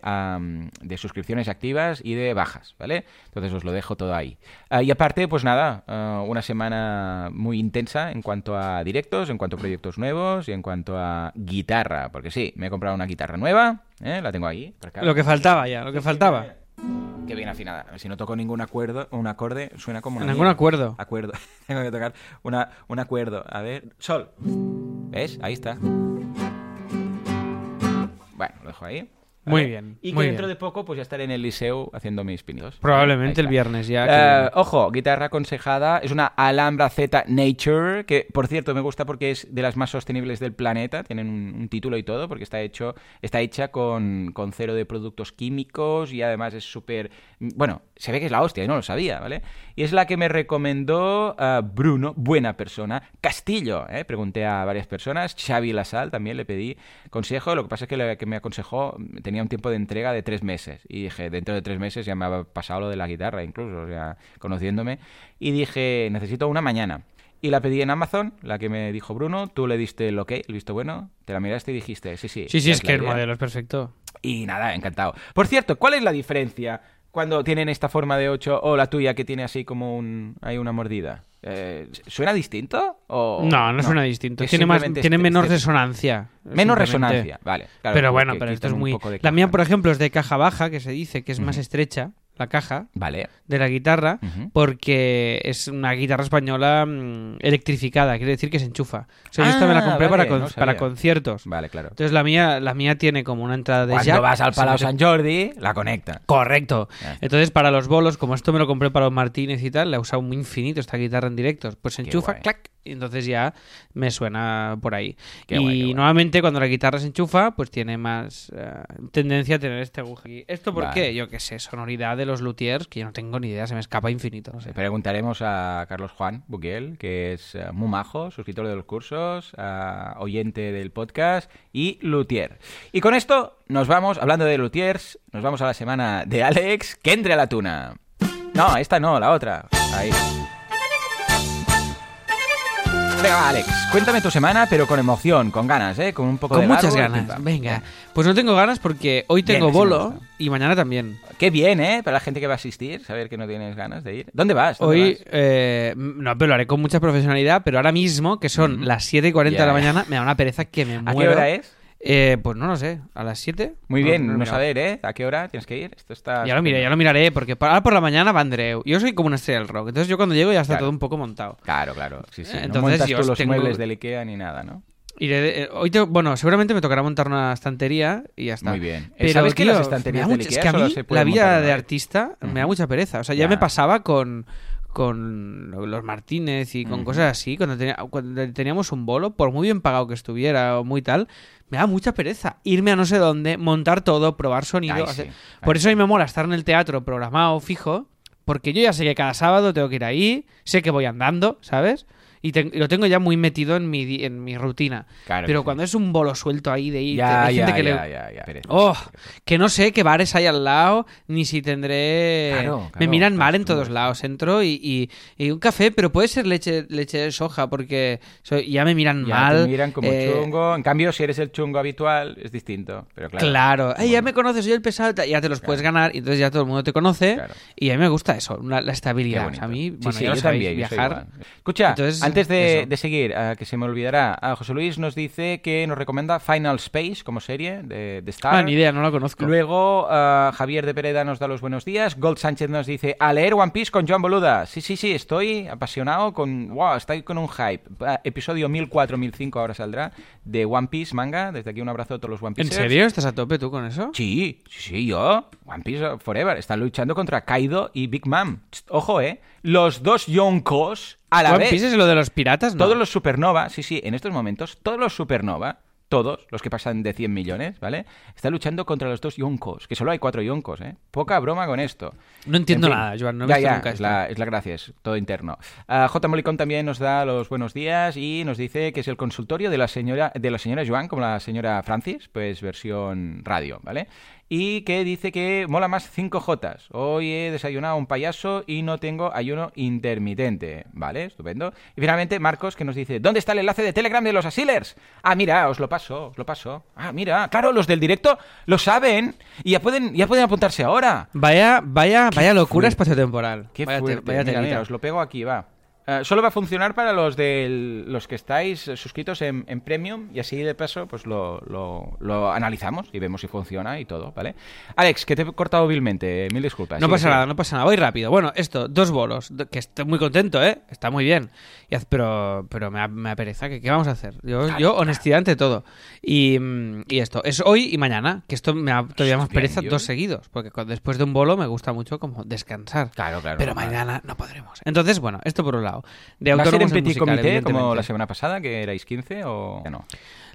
de suscripciones activas y de bajas, ¿vale? Entonces os lo dejo todo ahí. Ah, y aparte, pues nada, ah, una semana muy intensa en cuanto a directos, en cuanto a proyectos nuevos y en cuanto a guitarra, porque sí, me he comprado una guitarra nueva, ¿eh? la tengo ahí. acá. Lo que faltaba ya, lo que faltaba. Qué bien afinada. Si no toco ningún acuerdo, un acorde, suena como una Ningún acuerdo. Acuerdo. Tengo que tocar una, un acuerdo. A ver, sol. ¿Ves? Ahí está. Bueno, lo dejo ahí. Muy bien, Y que dentro bien. de poco pues ya estaré en el liceo haciendo mis pinitos. Probablemente el viernes ya. Eh, que ojo, guitarra aconsejada. Es una Alhambra Z Nature, que por cierto me gusta porque es de las más sostenibles del planeta. Tienen un, un título y todo, porque está hecho, está hecha con, con cero de productos químicos y además es súper. Bueno, se ve que es la hostia, yo no lo sabía, ¿vale? Y es la que me recomendó eh, Bruno, buena persona. Castillo, ¿eh? Pregunté a varias personas. Xavi Lasal también le pedí consejo. Lo que pasa es que la que me aconsejó tenía un tiempo de entrega de tres meses. Y dije, dentro de tres meses ya me ha pasado lo de la guitarra, incluso, o sea, conociéndome. Y dije, necesito una mañana. Y la pedí en Amazon, la que me dijo Bruno. Tú le diste el ok, el visto bueno. Te la miraste y dijiste, sí, sí. sí, sí, es que el la idea". modelo es perfecto. Y nada, encantado. Por cierto, ¿cuál es la diferencia cuando tienen esta forma de 8 o la tuya que tiene así como un hay una mordida? Eh, ¿Suena distinto? O... No, no suena distinto. Tiene, más, tiene este- menos este- resonancia. Menos resonancia, vale. claro, pero bueno, pero esto es muy... La mía, por ejemplo, es de caja baja, que se dice que es más estrecha, la caja Vale. de la guitarra, porque es una guitarra española mm, electrificada, quiere decir que se enchufa. O sea, yo esta me la Ah, compré vale, para, con- no sabía. para conciertos. Vale, claro. Entonces la mía, la mía tiene como una entrada de Cuando jack. vas al Palau San Jordi, la conecta. Correcto. Ya. Entonces, para los bolos, como esto me lo compré para los Martínez y tal, le he usado muy infinito esta guitarra en directos. Pues se enchufa, guay. clac, y entonces ya me suena por ahí. Qué y guay, nuevamente, cuando la guitarra se enchufa, pues tiene más eh, tendencia a tener este agujero. ¿Esto por Vale. qué? Yo qué sé, sonoridad de los luthiers, que yo no tengo ni idea, se me escapa infinito. Preguntaremos a Carlos Juan Buquiel, que es eh, muy majo, suscriptor de los cursos, ah, oyente del podcast y luthier. Y con esto nos vamos, hablando de luthiers, nos vamos a la semana de Alex, que entre a la tuna. No, esta no, la otra. Ahí. Venga, va, Alex, cuéntame tu semana, pero con emoción, con ganas, ¿eh? Con un poco Con de muchas garbo, ganas. Venga. Pues no tengo ganas porque hoy tengo bolo y mañana también. Qué bien, ¿eh? Para la gente que va a asistir, saber que no tienes ganas de ir. ¿Dónde vas? ¿Dónde Hoy, vas? eh, no, pero lo haré con mucha profesionalidad, pero ahora mismo, que son las 7 y 40 de la mañana, me da una pereza que me ¿A muero. qué hora es? Eh, pues no lo sé, a las 7. Muy bien, no, mirado. saber, ¿eh? ¿A qué hora tienes que ir? Esto está... Ya lo miré, ya lo miraré, porque para- ahora por la mañana va Andreu. Yo soy como una estrella del rock, entonces yo cuando llego ya está Claro. todo un poco montado. Claro, claro. Sí, sí. Eh, no entonces montas yo tú os los tengo- muebles del Ikea ni nada, ¿no? Iré de- eh, hoy te- bueno, seguramente me tocará montar una estantería y ya está. Muy bien. Pero, ¿Sabes que tío, las estanterías del Ikea es que a solo mí se la vida de artista me da mucha pereza. O sea, ya, Ya. me pasaba con con los Martínez y con cosas así, cuando, tenía- cuando teníamos un bolo, por muy bien pagado que estuviera o muy tal, me da mucha pereza irme a no sé dónde, montar todo, probar sonido. Ay, hacer- sí. Por eso a mí me mola estar en el teatro programado fijo, porque yo ya sé que cada sábado tengo que ir ahí, sé que voy andando, ¿sabes? Y, ten- y lo tengo ya muy metido en mi, en mi rutina. Claro Pero sí. cuando es un bolo suelto ahí de ir, Ya, hay ya, gente que ya, le... Oh, que no sé qué bares hay al lado, ni si tendré... Claro, Me miran mal en todos lados. Entro y, y- y un café, pero puede ser leche, leche de soja, porque soy- ya me miran mal. te miran como eh, chungo. En cambio, si eres el chungo habitual, es distinto. Pero claro. Claro, Ay, ya me conoces, soy el pesado, ya te los puedes ganar y entonces ya todo el mundo te conoce. Claro. Y a mí me gusta eso, la estabilidad. A mí, bueno, sí, ya lo yo sabéis, también, yo soy viajar. Escucha, Entonces, antes de, seguir, ah, que se me olvidará, ah, José Luis nos dice que nos recomienda Final Space como serie de, de Star. Ah, ni idea, no la conozco. Luego, ah, Javier de Pereda nos da los buenos días. Gold Sánchez nos dice, a leer One Piece con Joan Boluda. Sí, sí, sí, estoy apasionado con... Wow, estoy con un hype. Episodio 1004-1005 ahora saldrá de One Piece manga. Desde aquí un abrazo a todos los One ¿En Piece. serio? ¿Estás a tope tú con eso? Sí, sí, yo. One Piece Forever. Están luchando contra Kaido y Big Mom. Ojo, ¿eh? Los dos Yonkos a la vez. Piece es lo de los piratas, ¿no? Todos los supernova, sí, sí, en estos momentos, todos los supernova, todos los que pasan de 100 millones, ¿vale? Están luchando contra los dos yonkos, que solo hay cuatro yonkos, ¿eh? Poca broma con esto. No entiendo En fin. nada, Joan, no he ya, visto ya, nunca es esto. la, es la gracia, es todo interno. Ah, J. Molicón también nos da los buenos días y nos dice que es el consultorio de la señora, de la señora Joan, como la señora Francis, pues versión radio, ¿vale? Y que dice que mola más 5 Jotas. Hoy he desayunado un payaso y no tengo ayuno intermitente. ¿Vale? Estupendo. Y finalmente, Marcos, que nos dice: ¿Dónde está el enlace de Telegram de los Asilers? Ah, mira, os lo paso, os lo paso. Ah, mira, claro, los del directo lo saben y ya pueden, ya pueden apuntarse ahora. Vaya, vaya, vaya locura fuerte. espaciotemporal. Qué vaya te- fuerte. vaya Mira, mira, os lo pego aquí, va. Eh, solo va a funcionar para los de los que estáis suscritos en, en Premium y así de paso pues lo, lo- lo analizamos y vemos si funciona y todo, ¿vale? Alex, que te he cortado vilmente, mil disculpas. No Sí, pasa nada, no pasa nada. Voy rápido. Bueno, esto, dos bolos. Que estoy muy contento, ¿eh? Está muy bien. Y pero pero me, me da pereza. ¿Qué, qué vamos a hacer? Yo, yo honestidad ante todo. Y, mm, y esto, es hoy y mañana. Que esto me da todavía más pereza dos seguidos. Porque después de un bolo me gusta mucho como descansar. Claro, claro. Pero mañana no podremos. Entonces, bueno, esto por un lado. De ¿Va a ser en petit comité como la semana pasada, que erais 15 o ya no?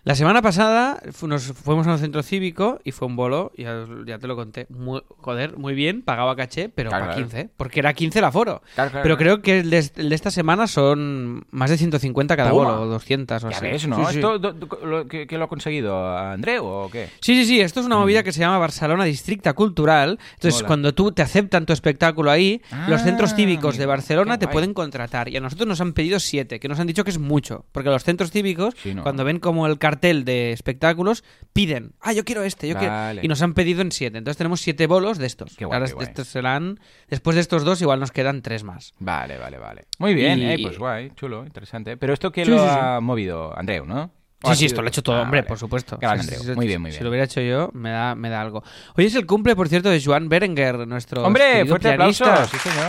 La semana pasada fu- nos fuimos a un centro cívico y fue un bolo, ya, ya te lo conté, muy, joder, muy bien, pagaba caché, pero Claro, para claro. 15, porque era 15 el aforo. Claro, pero creo que el de, el de esta semana son más de 150 cada bolo, o 200 o Ya así. ves, ¿no? Sí, sí. ¿Esto do- do- lo- que, que lo ha conseguido Andreu o qué? Sí, sí, sí, esto es una Mm. movida que se llama Barcelona Districta Cultural. Entonces, cuando tú te aceptan tu espectáculo ahí, los Ah, centros cívicos de Barcelona te guay. pueden contratar. Y a nosotros nos han pedido siete, que nos han dicho que es mucho. Porque los centros cívicos, Sí, ¿no? cuando ven como el cartel de espectáculos, piden, ah, yo quiero este, yo Vale. quiero. Y nos han pedido en siete. Entonces tenemos siete bolos de estos. Qué guay, Ahora qué guay. estos serán, después de estos dos, igual nos quedan tres más. Vale, vale, vale. Muy bien, Y- eh, pues guay, chulo, interesante. Pero esto que Sí, lo sí, sí. ha movido Andreu, ¿no? ¿O Sí, ha sí, sido- esto lo he hecho todo, Ah, hombre, vale. por supuesto. Gran O sea, Andreu. si- Muy bien, muy Si bien. lo hubiera hecho yo, me da, me da algo. Hoy es el cumple, por cierto, de Joan Berenguer, nuestro Hombre, querido fuerte pianista. aplauso, sí señor.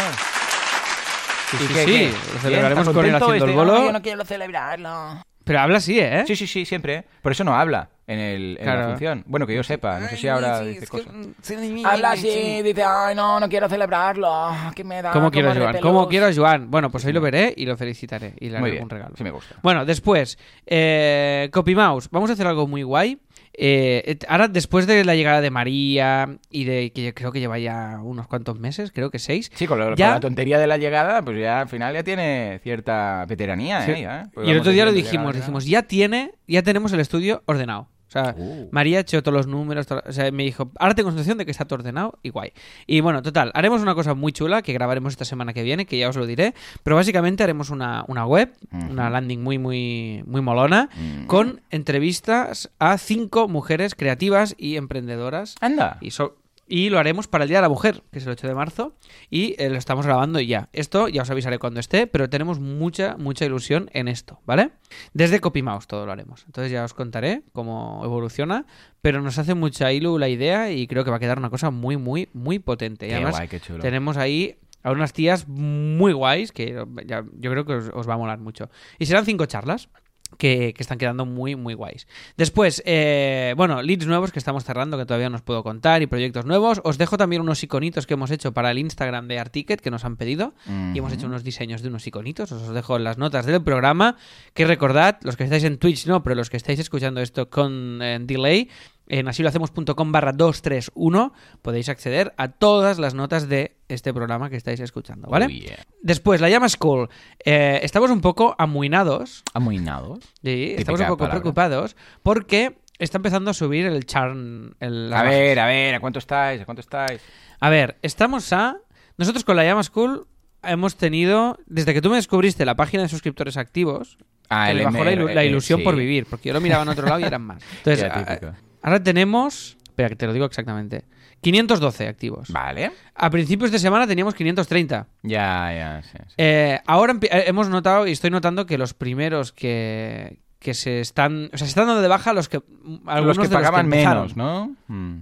Sí, ¿Y sí, qué, sí, qué? lo celebraremos ¿está con él haciendo el Este, bolo. "Ay, yo no quiero celebrarlo. Pero habla así, ¿eh? Sí, sí, sí, siempre. Por eso no habla en, el, en la función. Bueno, que yo sepa, no sé si ahora dice cosas. Habla así, dice, ay, no, no quiero celebrarlo, que me da ¿Cómo como quiero a Joan? repelús". ¿Cómo quiero a Joan? Bueno, pues hoy lo veré y lo felicitaré y le haré bien, un regalo. sí me gusta. Bueno, después, eh, Copy Mouse. Vamos a hacer algo muy guay. Eh, ahora, después de la llegada de María y de que yo creo que lleva ya unos cuantos meses, creo que seis. Sí, con, lo- con Ya- la tontería de la llegada, pues ya al final ya tiene cierta veteranía, Sí. ¿eh? Ya. Pues y el vamos otro día lo dijimos, dijimos, ya tiene, ya tenemos el estudio ordenado. O sea, Uh. María echó todos los números, todo- o sea, me dijo, ahora tengo sensación de que está todo ordenado y guay. Y bueno, total, haremos una cosa muy chula que grabaremos esta semana que viene, que ya os lo diré, pero básicamente haremos una, una web, una landing muy, muy, muy molona, Mm. con entrevistas a cinco mujeres creativas y emprendedoras. Anda. Y, so- y lo haremos para el Día de la Mujer, que es el 8 de marzo, y eh, lo estamos grabando ya. Esto ya os avisaré cuando esté, pero tenemos mucha, mucha ilusión en esto, ¿vale? Desde CopyMouse todo lo haremos. Entonces ya os contaré cómo evoluciona, pero nos hace mucha ilu la idea y creo que va a quedar una cosa muy, muy, muy potente. Y Qué además guay, qué chulo. tenemos ahí a unas tías muy guays que ya- yo creo que os, os va a molar mucho. Y serán cinco charlas. Que, que están quedando muy, muy guays. Después, eh, bueno, leads nuevos que estamos cerrando, que todavía no os puedo contar, y proyectos nuevos. Os dejo también unos iconitos que hemos hecho para el Instagram de Articket, que nos han pedido. Y hemos hecho unos diseños de unos iconitos. Os dejo en las notas del programa. Que recordad, los que estáis en Twitch no, pero los que estáis escuchando esto con eh, delay, en asilohacemos.com barra 231 podéis acceder a todas las notas de este programa que estáis escuchando, ¿vale? Oh, yeah. Después, la llama School. Eh, estamos un poco amuinados, Amoinados. sí, estamos un poco palabra. preocupados, porque está empezando a subir el las A bajas. ver, a ver, ¿a cuánto estáis? ¿A cuánto estáis? A ver, estamos a... Nosotros con la llama School hemos tenido, desde que tú me descubriste la página de suscriptores activos, Ah, que el me bajó la, eh, ilusión sí. por vivir, porque yo lo miraba en otro lado y eran más. Entonces. Ahora tenemos... Espera, que te lo digo exactamente. 512 activos. Vale. A principios de semana teníamos 530. Ya, ya, sí. sí. Eh, ahora eh, hemos notado y estoy notando que los primeros que, que se están... O sea, se están dando de baja los que... Algunos Los que de pagaban menos, ¿no? Mm.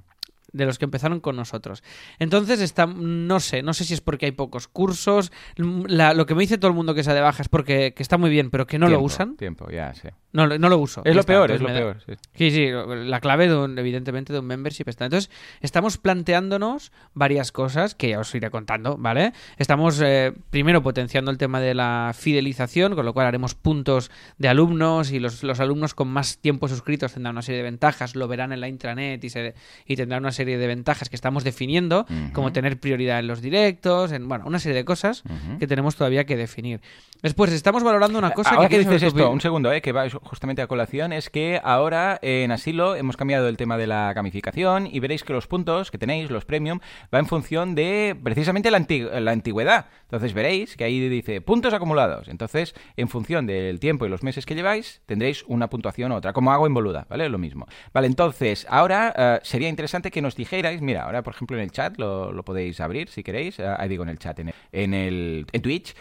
De los que empezaron con nosotros. Entonces, está, no sé, no sé si es porque hay pocos cursos. la- lo que me dice todo el mundo que sea de baja es porque que está muy bien, pero que no lo usan. Tiempo, ya, sí. No, no lo uso. Es lo está, peor, es lo peor. sí. Sí, sí, la clave, de un- evidentemente, de un membership está. Entonces, estamos planteándonos varias cosas que ya os iré contando, ¿vale? Estamos, eh, primero, potenciando el tema de la fidelización, con lo cual haremos puntos de alumnos y los, los alumnos con más tiempo suscritos tendrán una serie de ventajas, lo verán en la intranet y, se, y tendrán una serie de ventajas que estamos definiendo, como tener prioridad en los directos, en, bueno, una serie de cosas que tenemos todavía que definir. Después, estamos valorando una cosa Ahora que, saber dices esto, un segundo, eh, que va justamente a colación, es que ahora en Asilo hemos cambiado el tema de la gamificación y veréis que los puntos que tenéis, los premium, va en función de precisamente la, anti- la antigüedad. Entonces veréis que ahí dice puntos acumulados. Entonces, en función del tiempo y los meses que lleváis, tendréis una puntuación u otra, como hago en Boluda, ¿vale? Lo mismo. Vale, entonces, ahora eh, sería interesante que nos dijerais, mira, ahora por ejemplo en el chat lo, lo podéis abrir si queréis, eh, ahí digo en el chat, en el, en, el- en Twitch,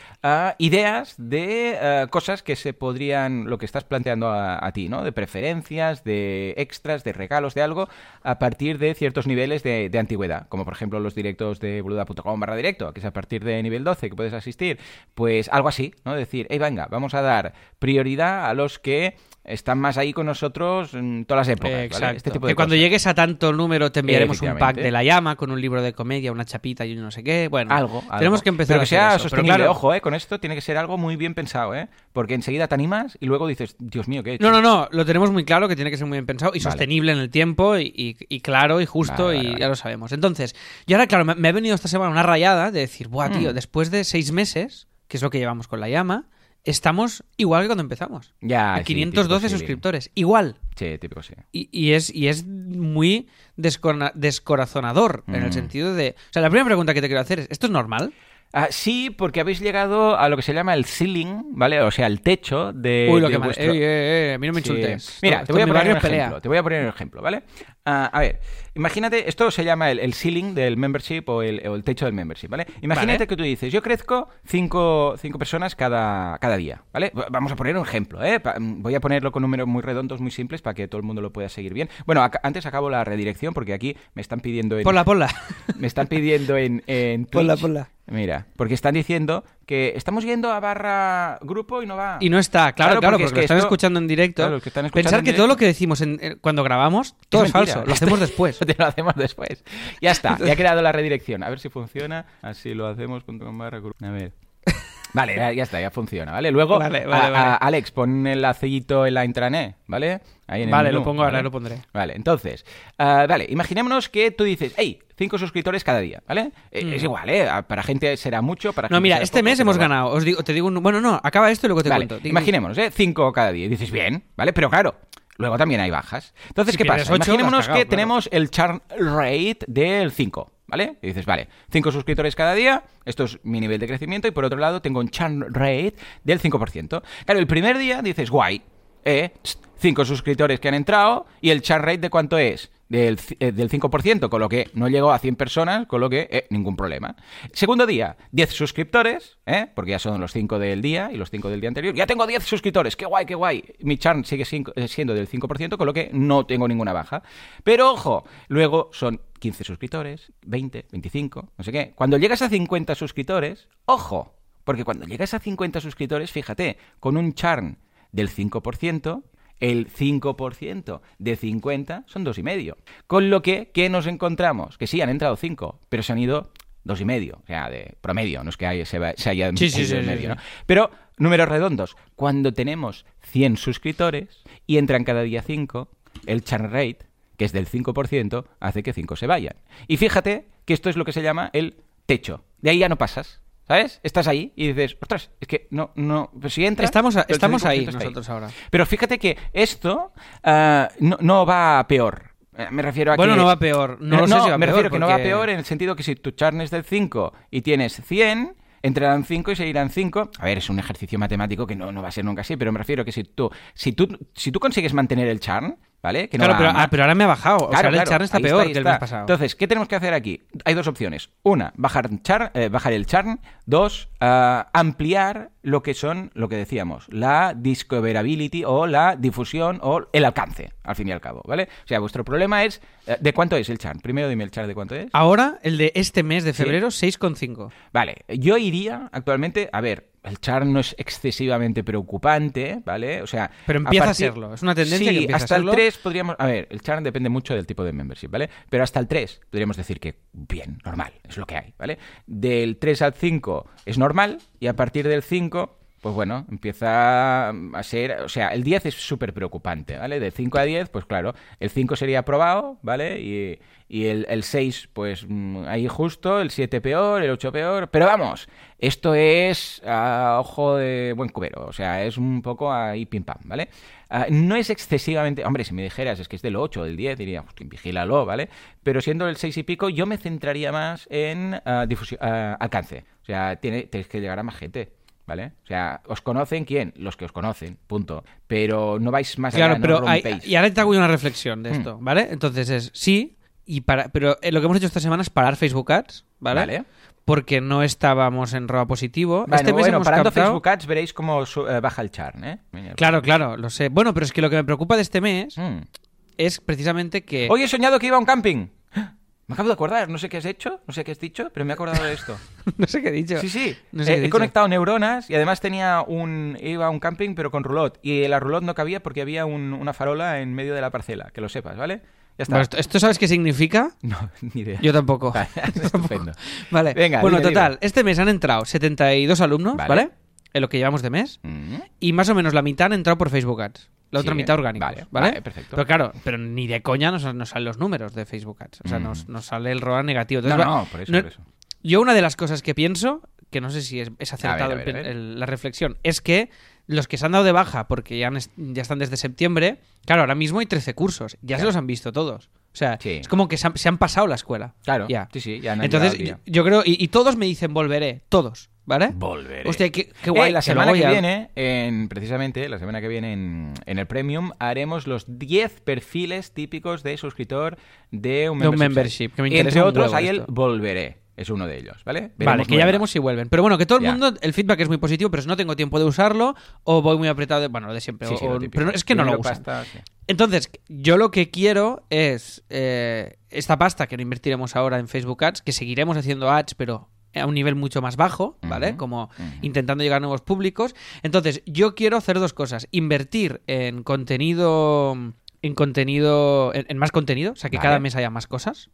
ideas ideas de eh, cosas que se podrían, lo que estás planteando a, a ti, ¿no? De preferencias, de extras, de regalos, de algo, a partir de ciertos niveles de, de antigüedad, como por ejemplo los directos de boluda.com barra directo, que es a partir de nivel 12 que puedes asistir, pues algo así, ¿no? Decir, hey, venga, vamos a dar prioridad a los que están más ahí con nosotros en todas las épocas, ¿vale? Exacto. Este tipo de que cuando cosas. llegues a tanto número te enviaremos un pack de la llama con un libro de comedia, una chapita y un no sé qué. Bueno, Algo, algo. tenemos que empezar Pero a que hacer sea eso. Pero sostenible, claro- ojo, ¿eh? Con esto tiene que ser algo muy bien pensado, ¿eh? Porque enseguida te animas y luego dices, Dios mío, ¿qué he hecho? No, no, no, lo tenemos muy claro que tiene que ser muy bien pensado y Vale. sostenible en el tiempo y, y- y claro y justo Vale, y vale, ya lo sabemos. Entonces, yo ahora, claro, me, me ha venido esta semana una rayada de decir, buah, tío, Mm. después de seis meses, que es lo que llevamos con la llama, estamos igual que cuando empezamos. Ya, a sí, 512 típico, sí. suscriptores, igual. Sí, típico, sí. Y, y es, y es muy descorazonador en el Mm. sentido de... O sea, la primera pregunta que te quiero hacer es, ¿esto es normal? Ah, sí, porque habéis llegado a lo que se llama el ceiling, ¿vale? O sea, el techo de. Uy, lo de que vuestro- Eh, eh, eh, a mí no me Sí. insultes. Mira, te voy a poner un pelea. ejemplo. Te voy a poner un ejemplo, ¿vale? Ah, a ver, imagínate, esto se llama el, el ceiling del membership o el, o el techo del membership, ¿vale? Imagínate Vale. que tú dices, yo crezco cinco, cinco personas cada, cada día, ¿vale? Vamos a poner un ejemplo, ¿eh? Pa- voy a ponerlo con números muy redondos, muy simples, para que todo el mundo lo pueda seguir bien. Bueno, antes acabo la redirección porque aquí me están pidiendo en, Ponla, ponla. me están pidiendo en, en Twitch. Ponla, ponla. Mira, porque están diciendo que estamos yendo a barra grupo y no va. Y no está, claro, Claro, claro, porque porque, es que lo están esto- escuchando en directo. Claro, los que están escuchando Pensar en que todo lo que decimos en- eh, cuando grabamos, todo es, mentira. falso. Lo hacemos después. Lo hacemos después. Ya está, ya ha creado la redirección. A ver si funciona. Así lo hacemos. A ver. Vale, ya, ya está, ya funciona, ¿vale? Luego, Vale, vale, a- a- vale. Alex, pon el lacellito en la intranet, ¿vale? Ahí en el Vale, menú, lo pongo ahora, ¿vale? lo pondré. Vale, entonces, ah, vale, imaginémonos que tú dices, hey, cinco suscriptores cada día, ¿vale? Eh, Es igual, ¿eh? Para gente será mucho, para Mm. No, gente mira, será este poco, mes hemos ganado. Os digo, te digo un... Bueno, no, acaba esto y luego te Vale, cuento. Imaginémonos, ¿eh? Cinco cada día. Y dices, bien, ¿vale? Pero claro, luego también hay bajas. Entonces, Si ¿qué pasa? ocho, Imaginémonos cagado, que claro. tenemos el churn rate del 5, ¿vale? Y dices, vale, 5 suscriptores cada día, esto es mi nivel de crecimiento, y por otro lado tengo un churn rate del 5%. Claro, el primer día dices, guay, ¿eh? 5 suscriptores que han entrado, y el churn rate de cuánto es? Del, eh, del 5%, con lo que no llegó a 100 personas, con lo que eh, ningún problema. Segundo día, 10 suscriptores, ¿eh? porque ya son los 5 del día y los 5 del día anterior. Ya tengo 10 suscriptores, qué guay, qué guay. Mi churn sigue eh, siendo del 5%, con lo que no tengo ninguna baja. Pero ojo, luego son 15 suscriptores, 20, 25, no sé qué. Cuando llegas a 50 suscriptores, ojo, porque cuando llegas a 50 suscriptores, fíjate, con un churn del 5%, el 5% de 50 son dos y medio. Con lo que, ¿qué nos encontramos? Que sí, han entrado 5, pero se han ido dos y medio, o sea, de promedio, no es que se, va- se haya Sí, sí, sí, medio. Pero, números redondos, cuando tenemos 100 suscriptores y entran cada día 5, el churn rate, que es del 5%, hace que 5 se vayan. Y fíjate que esto es lo que se llama el techo. De ahí ya no pasas. ¿Sabes? Estás ahí y dices, ostras, es que no, no, pues si entra... Estamos, a- el estamos 5% ahí nosotros ahora. Pero fíjate que esto ah, no, no va a peor. Eh, Me refiero a Bueno, que... no va peor. No, lo sé si va me peor, refiero que no va porque- peor en el sentido que si tu churn es del 5 y tienes 100, entrarán 5 y seguirán 5. A ver, es un ejercicio matemático que no, no va a ser nunca así, pero me refiero que si tú, si tú, si tú consigues mantener el churn, ¿vale? Que no Claro, pero, ah, pero ahora me ha bajado. o sea, Claro, ahora el claro, churn está peor que el mes pasado. Entonces, ¿qué tenemos que hacer aquí? Hay dos opciones. Una, bajar, char- eh, bajar el churn. Dos, ah, ampliar lo que son, lo que decíamos, la discoverability o la difusión o el alcance, al fin y al cabo, ¿vale? O sea, vuestro problema es, eh, ¿de cuánto es el churn? Primero dime el churn de cuánto es. Ahora, el de este mes de Sí. febrero, 6,5. Vale, yo iría actualmente, a ver, el churn no es excesivamente preocupante, ¿vale? O sea, Pero empieza a partir- serlo, es una tendencia Sí, que empieza a hasta serlo. el 3 podríamos, a ver, el churn depende mucho del tipo de membership, ¿vale? Pero hasta el 3 podríamos decir que bien, normal, es lo que hay, ¿vale? Del 3 al 5 es normal y a partir del 5 pues bueno, empieza a ser, o sea, el 10 es súper preocupante, ¿vale? De 5 a 10, pues claro, el 5 sería aprobado, ¿vale? Y, y el, el 6, pues mm, ahí justo, el 7 peor, el 8 peor, pero vamos, esto es a ojo de buen cubero, o sea, es un poco ahí pim pam, ¿vale? Ah, no es excesivamente, hombre, si me dijeras es que es del 8 o del 10, diría, hostia, vigílalo, ¿vale? Pero siendo el 6 y pico, yo me centraría más en ah, difusión, ah, alcance, o sea, tiene, tenéis que llegar a más gente. ¿Vale? O sea, ¿os conocen quién? Los que os conocen, punto. Pero no vais más allá, Claro, no pero hay- rompéis. y ahora te hago una reflexión de Hmm. esto, ¿vale? Entonces es sí y para, pero eh, lo que hemos hecho esta semana es parar Facebook Ads, ¿vale? Vale. Porque no estábamos en ROA positivo. Bueno, este mes bueno hemos parando captado- Facebook Ads veréis cómo su- eh, baja el churn, ¿eh? Claro, claro, lo sé. Bueno, pero es que lo que me preocupa de este mes Mm. es precisamente que... Hoy he soñado que iba a un camping. Me acabo de acordar, no sé qué has hecho, no sé qué has dicho, pero me he acordado de esto. no sé qué he dicho. Sí, sí. No sé Eh, qué he dicho. conectado neuronas y además tenía un iba a un camping pero con roulotte y la roulotte no cabía porque había un- una farola en medio de la parcela, que lo sepas, ¿vale? Ya está. Bueno, ¿esto, esto sabes qué significa? No, ni idea. Yo tampoco. Vale, estupendo. Vale. Venga, bueno, dime, total, este mes han entrado 72 alumnos, Vale. ¿vale? En lo que llevamos de mes. Mm. Y más o menos la mitad han entrado por Facebook Ads. La otra Sí, mitad orgánicos, vale, ¿vale? vale, perfecto. Pero claro, pero ni de coña nos, nos salen los números de Facebook Ads. O sea, Mm. nos, nos sale el ROA negativo. No, Entonces, va- no, por eso, no- por eso. Yo una de las cosas que pienso, que no sé si es, es acertado ver, el- a ver. el- la reflexión, es que los que se han dado de baja porque ya, han ya están desde septiembre, claro, ahora mismo hay 13 cursos, ya se los han visto todos. O sea, Sí. es como que se han, se han pasado la escuela. Claro, Ya. sí, sí, ya han Entonces, yo, creo, y, y todos me dicen volveré, todos, ¿vale? Volveré. Hostia, qué, qué Eh, guay. la que semana que viene, en, precisamente, la semana que viene en, en el Premium, haremos los 10 perfiles típicos de suscriptor de un De un membership. membership, que me Entre un otros, huevo hay el. Volveré. Es uno de ellos, ¿vale? Vale, que ya veremos si vuelven. Pero bueno, que todo el Ya. mundo, el feedback es muy positivo, pero si no tengo tiempo de usarlo, o voy muy apretado, de- bueno, lo de siempre. Sí, o- sí, lo pero no- es que no lo usan. pasta, sí. Entonces, yo lo que quiero es eh, esta pasta que no invertiremos ahora en Facebook Ads, que seguiremos haciendo ads, pero a un nivel mucho más bajo, ¿vale? Como intentando llegar a nuevos públicos. Entonces, yo quiero hacer dos cosas. Invertir en contenido... En contenido. En, en más contenido. O sea, que Vale. cada mes haya más cosas.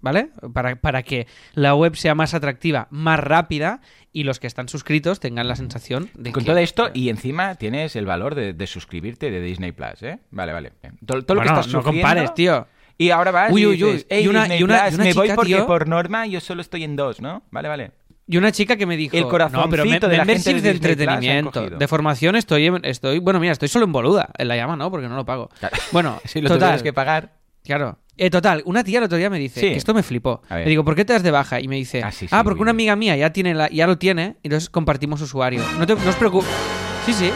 ¿Vale? Para, para que la web sea más atractiva, más rápida y los que están suscritos tengan la sensación de Con que- todo esto, y encima tienes el valor de, de suscribirte de Disney Plus, ¿eh? Vale, vale. Todo, lo que estás no sufriendo- compares, tío. Y ahora vas Uy, uy, uy. dices, "Ey, Y una- Disney y una- Plus, y una me voy porque tío- por norma yo solo estoy en dos, ¿no? Vale, vale. Y una chica que me dijo. El no, corazoncito pero me- de la gente membership de entretenimiento. De formación estoy, estoy. Bueno, mira, estoy solo en boluda. En la llama no, porque no lo pago. Claro. Bueno, Si lo total. tuvieras que pagar. Claro. Eh, total, una tía el otro día me dice Sí. que esto me flipó. Le digo, ¿por qué te das de baja? Y me dice, Ah, ah, sí, porque una amiga mía ya tiene la, ya lo tiene, y entonces compartimos usuario. No, te, no os preocupéis. Sí, sí.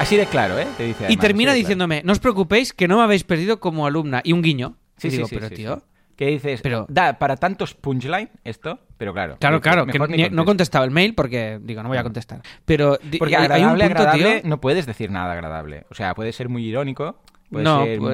Así de claro, ¿eh? Te dice Y termina claro. diciéndome, no os preocupéis que no me habéis perdido como alumna. Y un guiño. Sí, Y sí, digo, sí, pero tío. Que dices, Pero- da para tantos punchline esto, pero claro. Claro, dices, claro, que ni no contestado el mail porque digo, no voy a contestar. Pero Porque hay, hay un agradable, punto, agradable, tío. no puedes decir nada agradable. O sea, puede ser muy irónico. Puede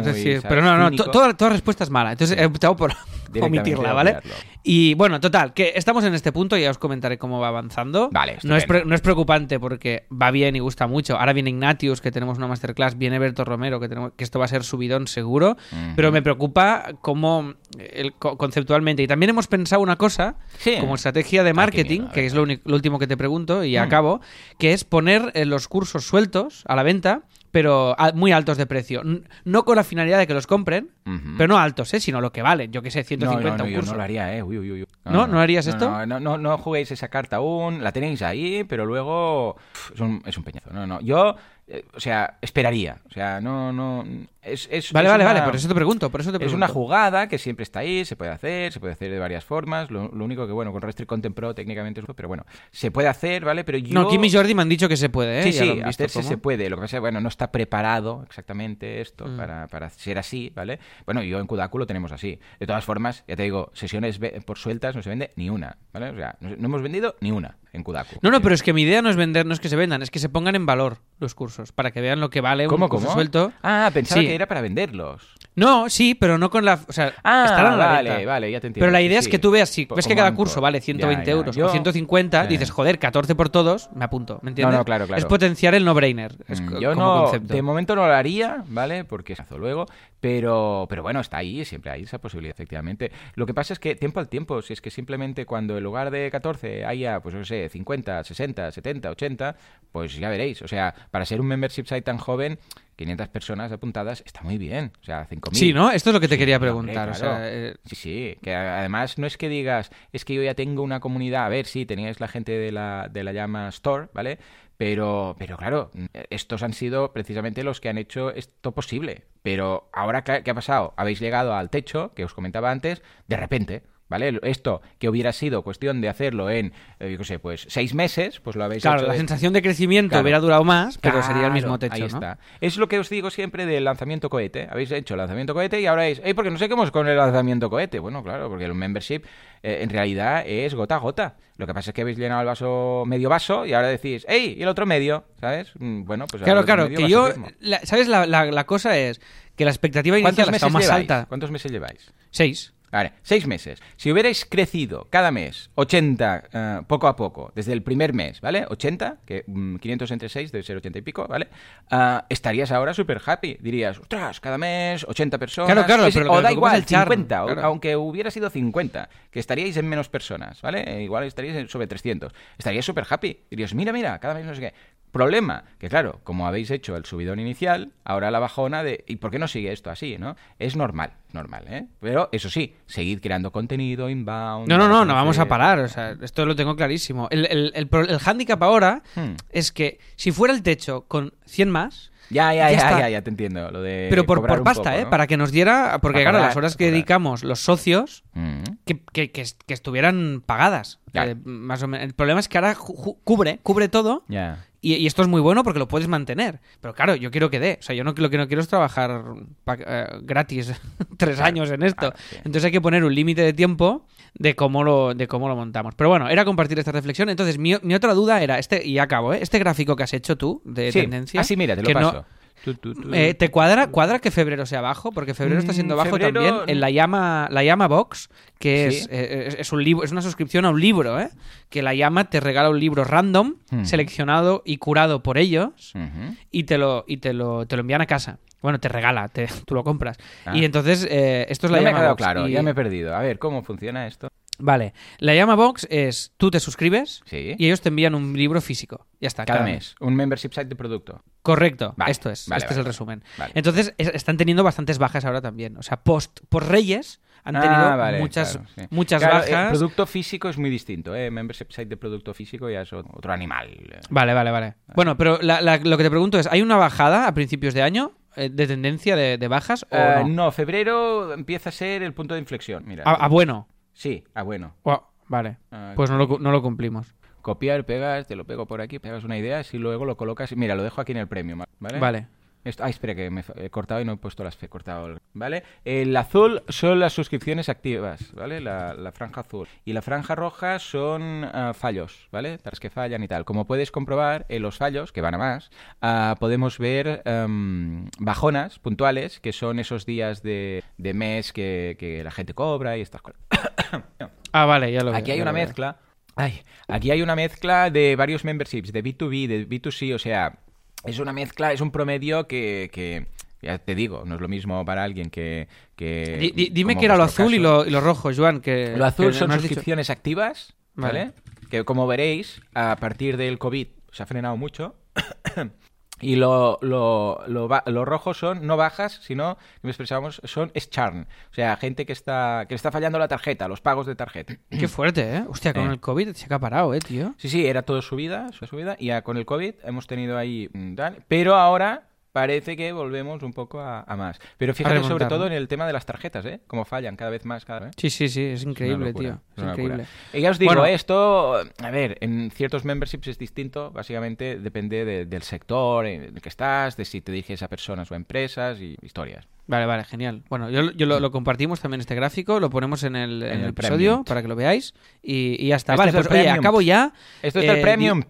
no, ser pero no, no, toda, toda respuesta es mala. Entonces he optado por omitirla, ¿vale? Y bueno, total, que estamos en este punto y ya os comentaré cómo va avanzando. Vale, no es, no es preocupante porque va bien y gusta mucho. Ahora viene Ignatius, que tenemos una masterclass, viene Berto Romero, que, tenemos, que esto va a ser subidón seguro. Pero me preocupa cómo el, conceptualmente. Y también hemos pensado una cosa, Sí. como estrategia de marketing, que es lo, lo último que te pregunto y Mm. acabo, que es poner eh, los cursos sueltos a la venta, pero muy altos de precio. No con la finalidad de que los compren, pero no altos, ¿eh? sino lo que valen. Yo que sé, No, 150 no, no, un yo curso. no lo haría, ¿eh? Uy, uy, uy. ¿No? ¿No harías esto? No, no, no, juguéis esa carta aún, la tenéis ahí, pero luego es un, es un peñazo. No, no, yo, eh, o sea, esperaría. O sea, no, no, es, es Vale, es vale, una- vale, por eso te pregunto, por eso te Es pregunto. una jugada que siempre está ahí, se puede hacer, se puede hacer de varias formas. Lo, lo único que, bueno, con Restrict Content Pro técnicamente es pero bueno, se puede hacer, ¿vale? Pero yo... No, Kim y Jordi me han dicho que se puede, ¿eh? Sí, sí, hacerse se puede. Lo que pasa es que, bueno, no está preparado exactamente esto Mm. para, para ser así, ¿vale? Bueno, yo en Kudaku lo tenemos así. De todas formas, ya te digo, sesiones por sueltas no se vende ni una, ¿vale? O sea, no, no hemos vendido ni una en Kudaku. No, no, pero es que mi idea no es vender, no es que se vendan, es que se pongan en valor los cursos, para que vean lo que vale ¿Cómo, un curso cómo? suelto. Ah, pensaba Sí. Que era para venderlos. No, sí, pero no con la... O sea, Ah, estarán a la vale, venta. vale, ya te entiendo. Pero la Sí, idea es que tú veas, si Po- ves que cada curso vale 120 Ya, ya. euros Yo- o 150, Eh. dices, joder, 14 por todos, me apunto, ¿me entiendes? no, claro, claro. Es potenciar el no-brainer, es Mm, Yo como no, concepto. de momento no lo haría, ¿vale? Porque se hace luego, pero, pero bueno, está ahí, siempre hay esa posibilidad, efectivamente. Lo que pasa es que tiempo al tiempo, si es que simplemente cuando en lugar de 14 haya, pues no sé, 50, 60, 70, 80, pues ya veréis. O sea, para ser un membership site tan joven, 500 personas apuntadas está muy bien. O sea, 5.000. Sí, ¿no? Esto es lo que te Sí, quería hombre, preguntar. o claro. sea, eh, Sí, sí, que además no es que digas, es que yo ya tengo una comunidad, a ver, sí, teníais la gente de la, de la llama Store, ¿vale? Pero, pero claro, estos han sido precisamente los que han hecho esto posible. Pero ahora, ¿qué, qué ha pasado? Habéis llegado al techo, que os comentaba antes, de repente. ¿Vale? Esto que hubiera sido cuestión de hacerlo en, eh, yo qué sé, pues seis meses, pues lo habéis Claro, hecho la de- sensación de crecimiento Claro. hubiera durado más, pero sería el Claro, mismo techo, Ahí ¿no? está. Es lo que os digo siempre del lanzamiento cohete. Habéis hecho lanzamiento cohete y ahora es, "Ey, porque no sé cómo es con el lanzamiento cohete. Bueno, claro, porque el membership eh, en realidad es gota a gota. Lo que pasa es que habéis llenado el vaso, medio vaso, y ahora decís, ¡Ey! Y el otro medio, ¿sabes? Mm, Bueno, pues Claro, claro, que yo, la- ¿sabes? La, la- la cosa es que la expectativa ¿Cuántos inicial meses más lleváis? alta. ¿Cuántos meses lleváis? Seis. Vale, seis meses. Si hubierais crecido cada mes 80 eh, poco a poco, desde el primer mes, ¿vale? 80, que mm, 500 entre 6 debe ser 80 y pico, ¿vale? Ah, estarías ahora súper happy. Dirías, ostras, cada mes 80 personas. Claro, claro, pero o da igual, el charm, 50, o- claro. aunque hubiera sido 50, que estaríais en menos personas, ¿vale? Eh, igual estaríais sobre 300. Estaríais súper happy. Dirías, mira, mira, cada mes no sé qué. Problema, que claro, como habéis hecho el subidón inicial, ahora la bajona de ¿y por qué no sigue esto así, no? Es normal, normal, ¿eh? Pero eso sí, seguid creando contenido inbound. No, no, no, no vamos a parar. O sea, esto lo tengo clarísimo. El, el, el, el hándicap ahora Hmm. es que si fuera el techo con 100 más, Ya, ya, Ya ya, ya, ya te entiendo. Lo de pero por, por pasta, poco, ¿eh? ¿no? Para que nos diera. Porque, claro, las horas que dedicamos los socios, Mm. que, que, que, que estuvieran pagadas. Eh, más o menos. El problema es que ahora cubre, cubre todo. Ya. Y, y esto es muy bueno porque lo puedes mantener. Pero claro, yo quiero que dé. O sea, yo no, lo que no quiero es trabajar pa- eh, gratis tres Claro, años en esto. claro. Entonces hay que poner un límite de tiempo de cómo lo, de cómo lo montamos. Pero bueno, era compartir esta reflexión. Entonces, mi, mi otra duda era, este, y acabo, ¿eh? Este gráfico que has hecho tú de Sí. tendencia. Ah, sí, mira, te lo no- eh, ¿Te cuadra, cuadra que febrero sea bajo? Porque febrero está Mm, siendo bajo febrero- también en la llama, la llama Box, que Sí. es, eh, es, es un libro, es una suscripción a un libro, ¿eh? Que la llama te regala un libro random, Hmm. seleccionado y curado por ellos, y te lo, y te lo, te lo envían a casa. Bueno, te regala, te, tú lo compras. Ah. Y entonces, eh, esto es la No me ha llama quedado Box. claro, y- ya me he perdido. A ver, ¿cómo funciona esto? Vale, la llama Box es, tú te suscribes Sí. y ellos te envían un libro físico. Ya está. Cada mes. Un membership site de producto. Correcto, Vale, esto es, vale, este vale, es el resumen. Vale. Entonces es- están teniendo bastantes bajas ahora también. O sea, post, post Reyes han tenido Ah, vale, muchas, claro, sí. muchas Claro, eh, bajas. producto físico es muy distinto, ¿eh? Membership site de producto físico ya es otro animal. Vale, vale, vale. Bueno, pero la- la- lo que te pregunto es, ¿hay una bajada a principios de año eh, de tendencia de, de bajas o Eh, no? no, febrero empieza a ser el punto de inflexión. Mira. A, a bueno. Sí, a bueno. O- vale, Ah, pues no lo, no lo cumplimos. Copiar, pegas, te lo pego por aquí, pegas una idea, y luego lo colocas. Mira, lo dejo aquí en el premium, ¿vale? Vale. Esto, ay, espera, que me he cortado y no he puesto las he cortado, ¿vale? El azul son las suscripciones activas, ¿vale? La, la franja azul. Y la franja roja son ah, fallos, ¿vale? Las que fallan y tal. Como puedes comprobar, en los fallos, que van a más, ah, podemos ver em, bajonas puntuales, que son esos días de, de mes que, que la gente cobra y estas cosas. Ah, vale, ya lo veo. Aquí hay una veo. mezcla. Ay, aquí hay una mezcla de varios memberships, de B2B, de B2C, o sea, es una mezcla, es un promedio que, que ya te digo, no es lo mismo para alguien que... que Di- di- dime que era lo azul y lo, y lo rojo, Joan. Que, Lo azul que son dicho- suscripciones activas, ¿vale? Vale. Que como veréis, a partir del COVID se ha frenado mucho. Y lo, lo, lo, lo rojo son no bajas, sino, que me expresamos, son es churn. O sea, gente que está, que está fallando la tarjeta, los pagos de tarjeta. Qué fuerte, ¿eh? Hostia, con Eh. el COVID se ha parado, ¿eh, tío? Sí, sí, era todo subida, su- subida, y ya con el COVID hemos tenido ahí pero ahora parece que volvemos un poco a, a más. Pero fíjate sobre todo en el tema de las tarjetas, ¿eh? Cómo fallan cada vez más, cada vez. Sí, sí, sí, es increíble, locura, tío. es increíble. Y ya os digo, Bueno. esto, a ver, en ciertos memberships es distinto, básicamente depende de- del sector en el que estás, de si te diriges a personas o a empresas y historias. Vale, vale, genial. Bueno, yo, yo lo, lo compartimos también este gráfico, lo ponemos en el, en En el el episodio premium. para que lo veáis y, y ya está. Esto vale, es pues oye, acabo ya. Esto es Eh, el premium.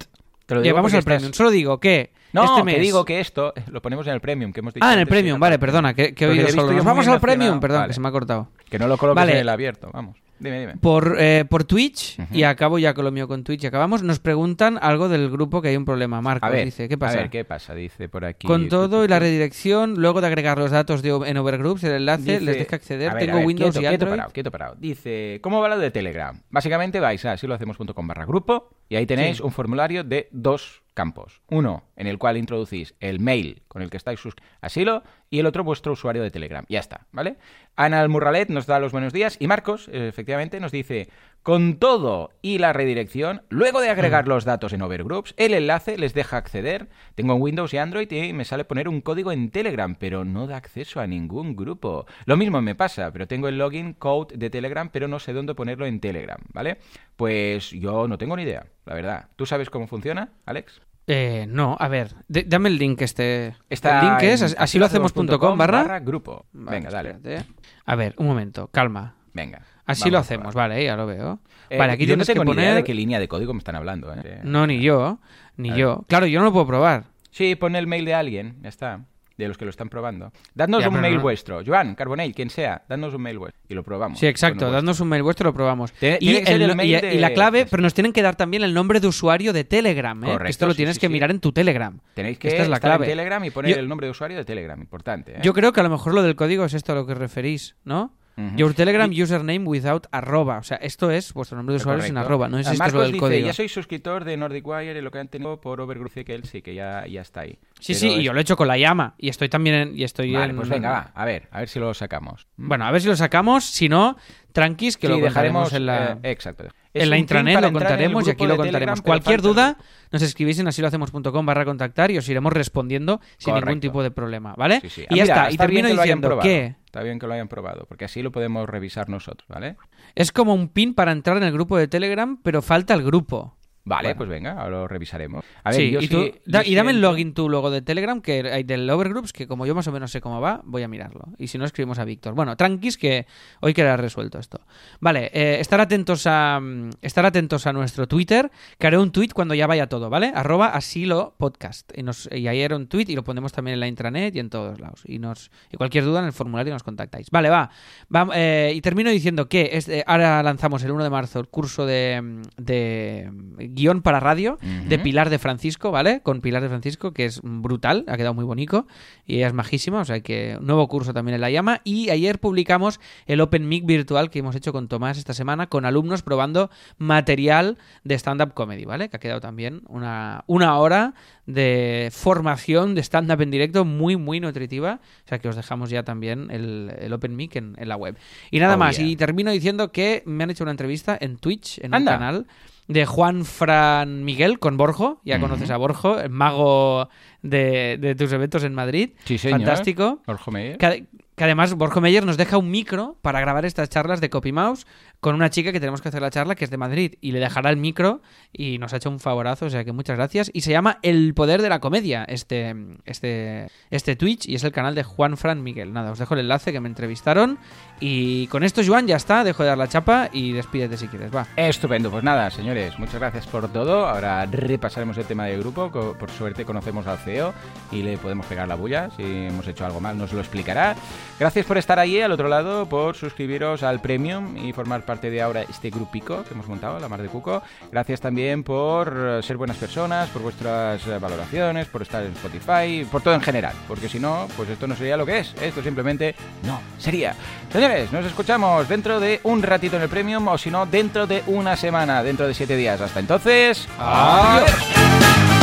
Te lo digo Llegamos porque al estás- premium. Solo digo que No, este mes... digo que esto eh, lo ponemos en el premium, que hemos dicho Ah, en el premium, vale, perdona, que, que he oído solo. Nos vamos al premium, perdón, Vale. que se me ha cortado. Que no lo coloques Vale. en el abierto, vamos. Dime, dime. Por, eh, por Twitch, y acabo ya con lo mío con Twitch y acabamos, nos preguntan algo del grupo que hay un problema. Marcos ver, dice, ¿qué pasa? A ver, ¿qué pasa? Dice por aquí. Con todo y la redirección, luego de agregar los datos de, en Overgroups, el enlace Dice- les deja acceder. ver, Tengo ver, Windows quieto, y quieto Android. parado, quieto parado. Dice, ¿cómo va lo de Telegram? Básicamente vais a silohacemos.com barra grupo y ahí tenéis Sí. un formulario de dos campos. Uno en el cual introducís el mail con el que estáis suscritos a Silo y el otro vuestro usuario de Telegram. Ya está, ¿vale? Ana Almurralet nos da los buenos días y Marcos, eh, efectivamente, nos dice, Con todo y la redirección, luego de agregar los datos en Overgroups, el enlace les deja acceder. Tengo en Windows y Android y me sale poner un código en Telegram, pero no da acceso a ningún grupo. Lo mismo me pasa, pero tengo el login code de Telegram, pero no sé dónde ponerlo en Telegram, ¿vale? Pues yo no tengo ni idea, la verdad. ¿Tú sabes cómo funciona, Alex? Eh, no, a ver, de- dame el link este. Está el link es así lo hacemos.com barra. grupo. Vale, Venga, dale. espérate. A ver, un momento, calma. Venga. Así vamos lo hacemos, vale, ya lo veo. Eh, vale, aquí yo no tienes que tengo ni idea poner. de qué línea de código me están hablando. ¿eh? No, ni yo, ni yo. Claro, yo no lo puedo probar. Sí, pon el mail de alguien, ya está. De los que lo están probando. Dadnos Ya, un mail no. vuestro. Joan, Carbonell, quien sea, dadnos un mail vuestro. Y lo probamos. Sí, exacto. Dadnos un mail vuestro, lo probamos. Tiene- y, tiene que ser el- el mail y- de- y la clave, pues- pero nos tienen que dar también el nombre de usuario de Telegram. ¿eh? Correcto, esto lo tienes sí, que sí. mirar en tu Telegram. Tenéis que Esta es la estar clave. en Telegram y poner Yo- el nombre de usuario de Telegram. Importante, ¿eh? Yo creo que a lo mejor lo del código es esto a lo que referís, ¿no? Your Telegram username without arroba. O sea, esto es vuestro nombre de usuario sin arroba. No Ah, esto es lo del dice, código. ya soy suscriptor de Nordic Wire y lo que han tenido por Overgroup que él sí, que ya, ya está ahí. Sí, Pero sí, y yo lo he hecho con la llama. Y estoy también en, y estoy Vale, en- pues venga, va. A ver, a ver si lo sacamos. Bueno, a ver si lo sacamos. Si no, tranquis, que Sí, lo dejaremos en la... eh, exacto. Es en la intranet lo contaremos y aquí lo Telegram, contaremos. Cualquier duda, nos escribís en así lo hacemos.com barra contactar y os iremos respondiendo sin ningún tipo de problema, ¿vale? Sí, sí. Y Ah, ya mira, está. Y termino diciendo que Está bien que lo hayan probado, porque así lo podemos revisar nosotros, ¿vale? es como un pin para entrar en el grupo de Telegram, pero falta el grupo. Vale, Bueno. pues venga, ahora lo revisaremos. A ver, sí, yo y, sí- tú- da- y dame el login tú luego de Telegram, que hay del Overgroups, que como yo más o menos sé cómo va, voy a mirarlo. Y si no, escribimos a Víctor. Bueno, tranquis que hoy quedará resuelto esto. Vale, eh, estar atentos a mm, estar atentos a nuestro Twitter, que haré un tweet cuando ya vaya todo, ¿vale? Arroba asilo podcast. Y, nos, y ahí haré un tweet y lo ponemos también en la intranet y en todos lados. Y nos y cualquier duda en el formulario nos contactáis. Vale, va. Va, eh, y termino diciendo que eh, ahora lanzamos el 1 de marzo el curso de, de mm, guion para radio de. Pilar de Francisco, ¿vale? Con Pilar de Francisco, que es brutal, ha quedado muy bonito y ella es majísima, o sea que nuevo curso también en la llama. Y ayer publicamos el Open Mic virtual que hemos hecho con Tomás esta semana, con alumnos probando material de stand-up comedy, ¿vale? Que ha quedado también una, una hora de formación de stand-up en directo muy, muy nutritiva. O sea que os dejamos ya también el, el Open Mic en, en la web. Y nada Oh, más, yeah. y termino diciendo que me han hecho una entrevista en Twitch, en Anda. un canal de Juan Fran Miguel con Borjo. Ya conoces a Borjo, el mago de, de tus eventos en Madrid. Sí, señor. Fantástico. Jorge Meyer. Que además Borjo Meyer nos deja un micro para grabar estas charlas de Copy Mouse con una chica que tenemos que hacer la charla que es de Madrid y le dejará el micro y nos ha hecho un favorazo, o sea que muchas gracias. Y se llama El Poder de la Comedia, este, este, este Twitch y es el canal de Juan Fran Miguel. Nada, os dejo el enlace que me entrevistaron y con esto Joan ya está, dejo de dar la chapa y despídete si quieres, va. Estupendo, pues nada, señores, muchas gracias por todo. Ahora repasaremos el tema del grupo. Por suerte conocemos al CEO y le podemos pegar la bulla. Si hemos hecho algo mal, nos lo explicará. Gracias por estar ahí al otro lado, por suscribiros al Premium y formar parte de ahora este grupico que hemos montado, la Mar de Cuco. Gracias también por ser buenas personas, por vuestras valoraciones, por estar en Spotify, por todo en general. Porque si no, pues esto no sería lo que es. Esto simplemente no sería. Señores, nos escuchamos dentro de un ratito en el Premium o si no, dentro de una semana, dentro de siete días. Hasta entonces, adiós.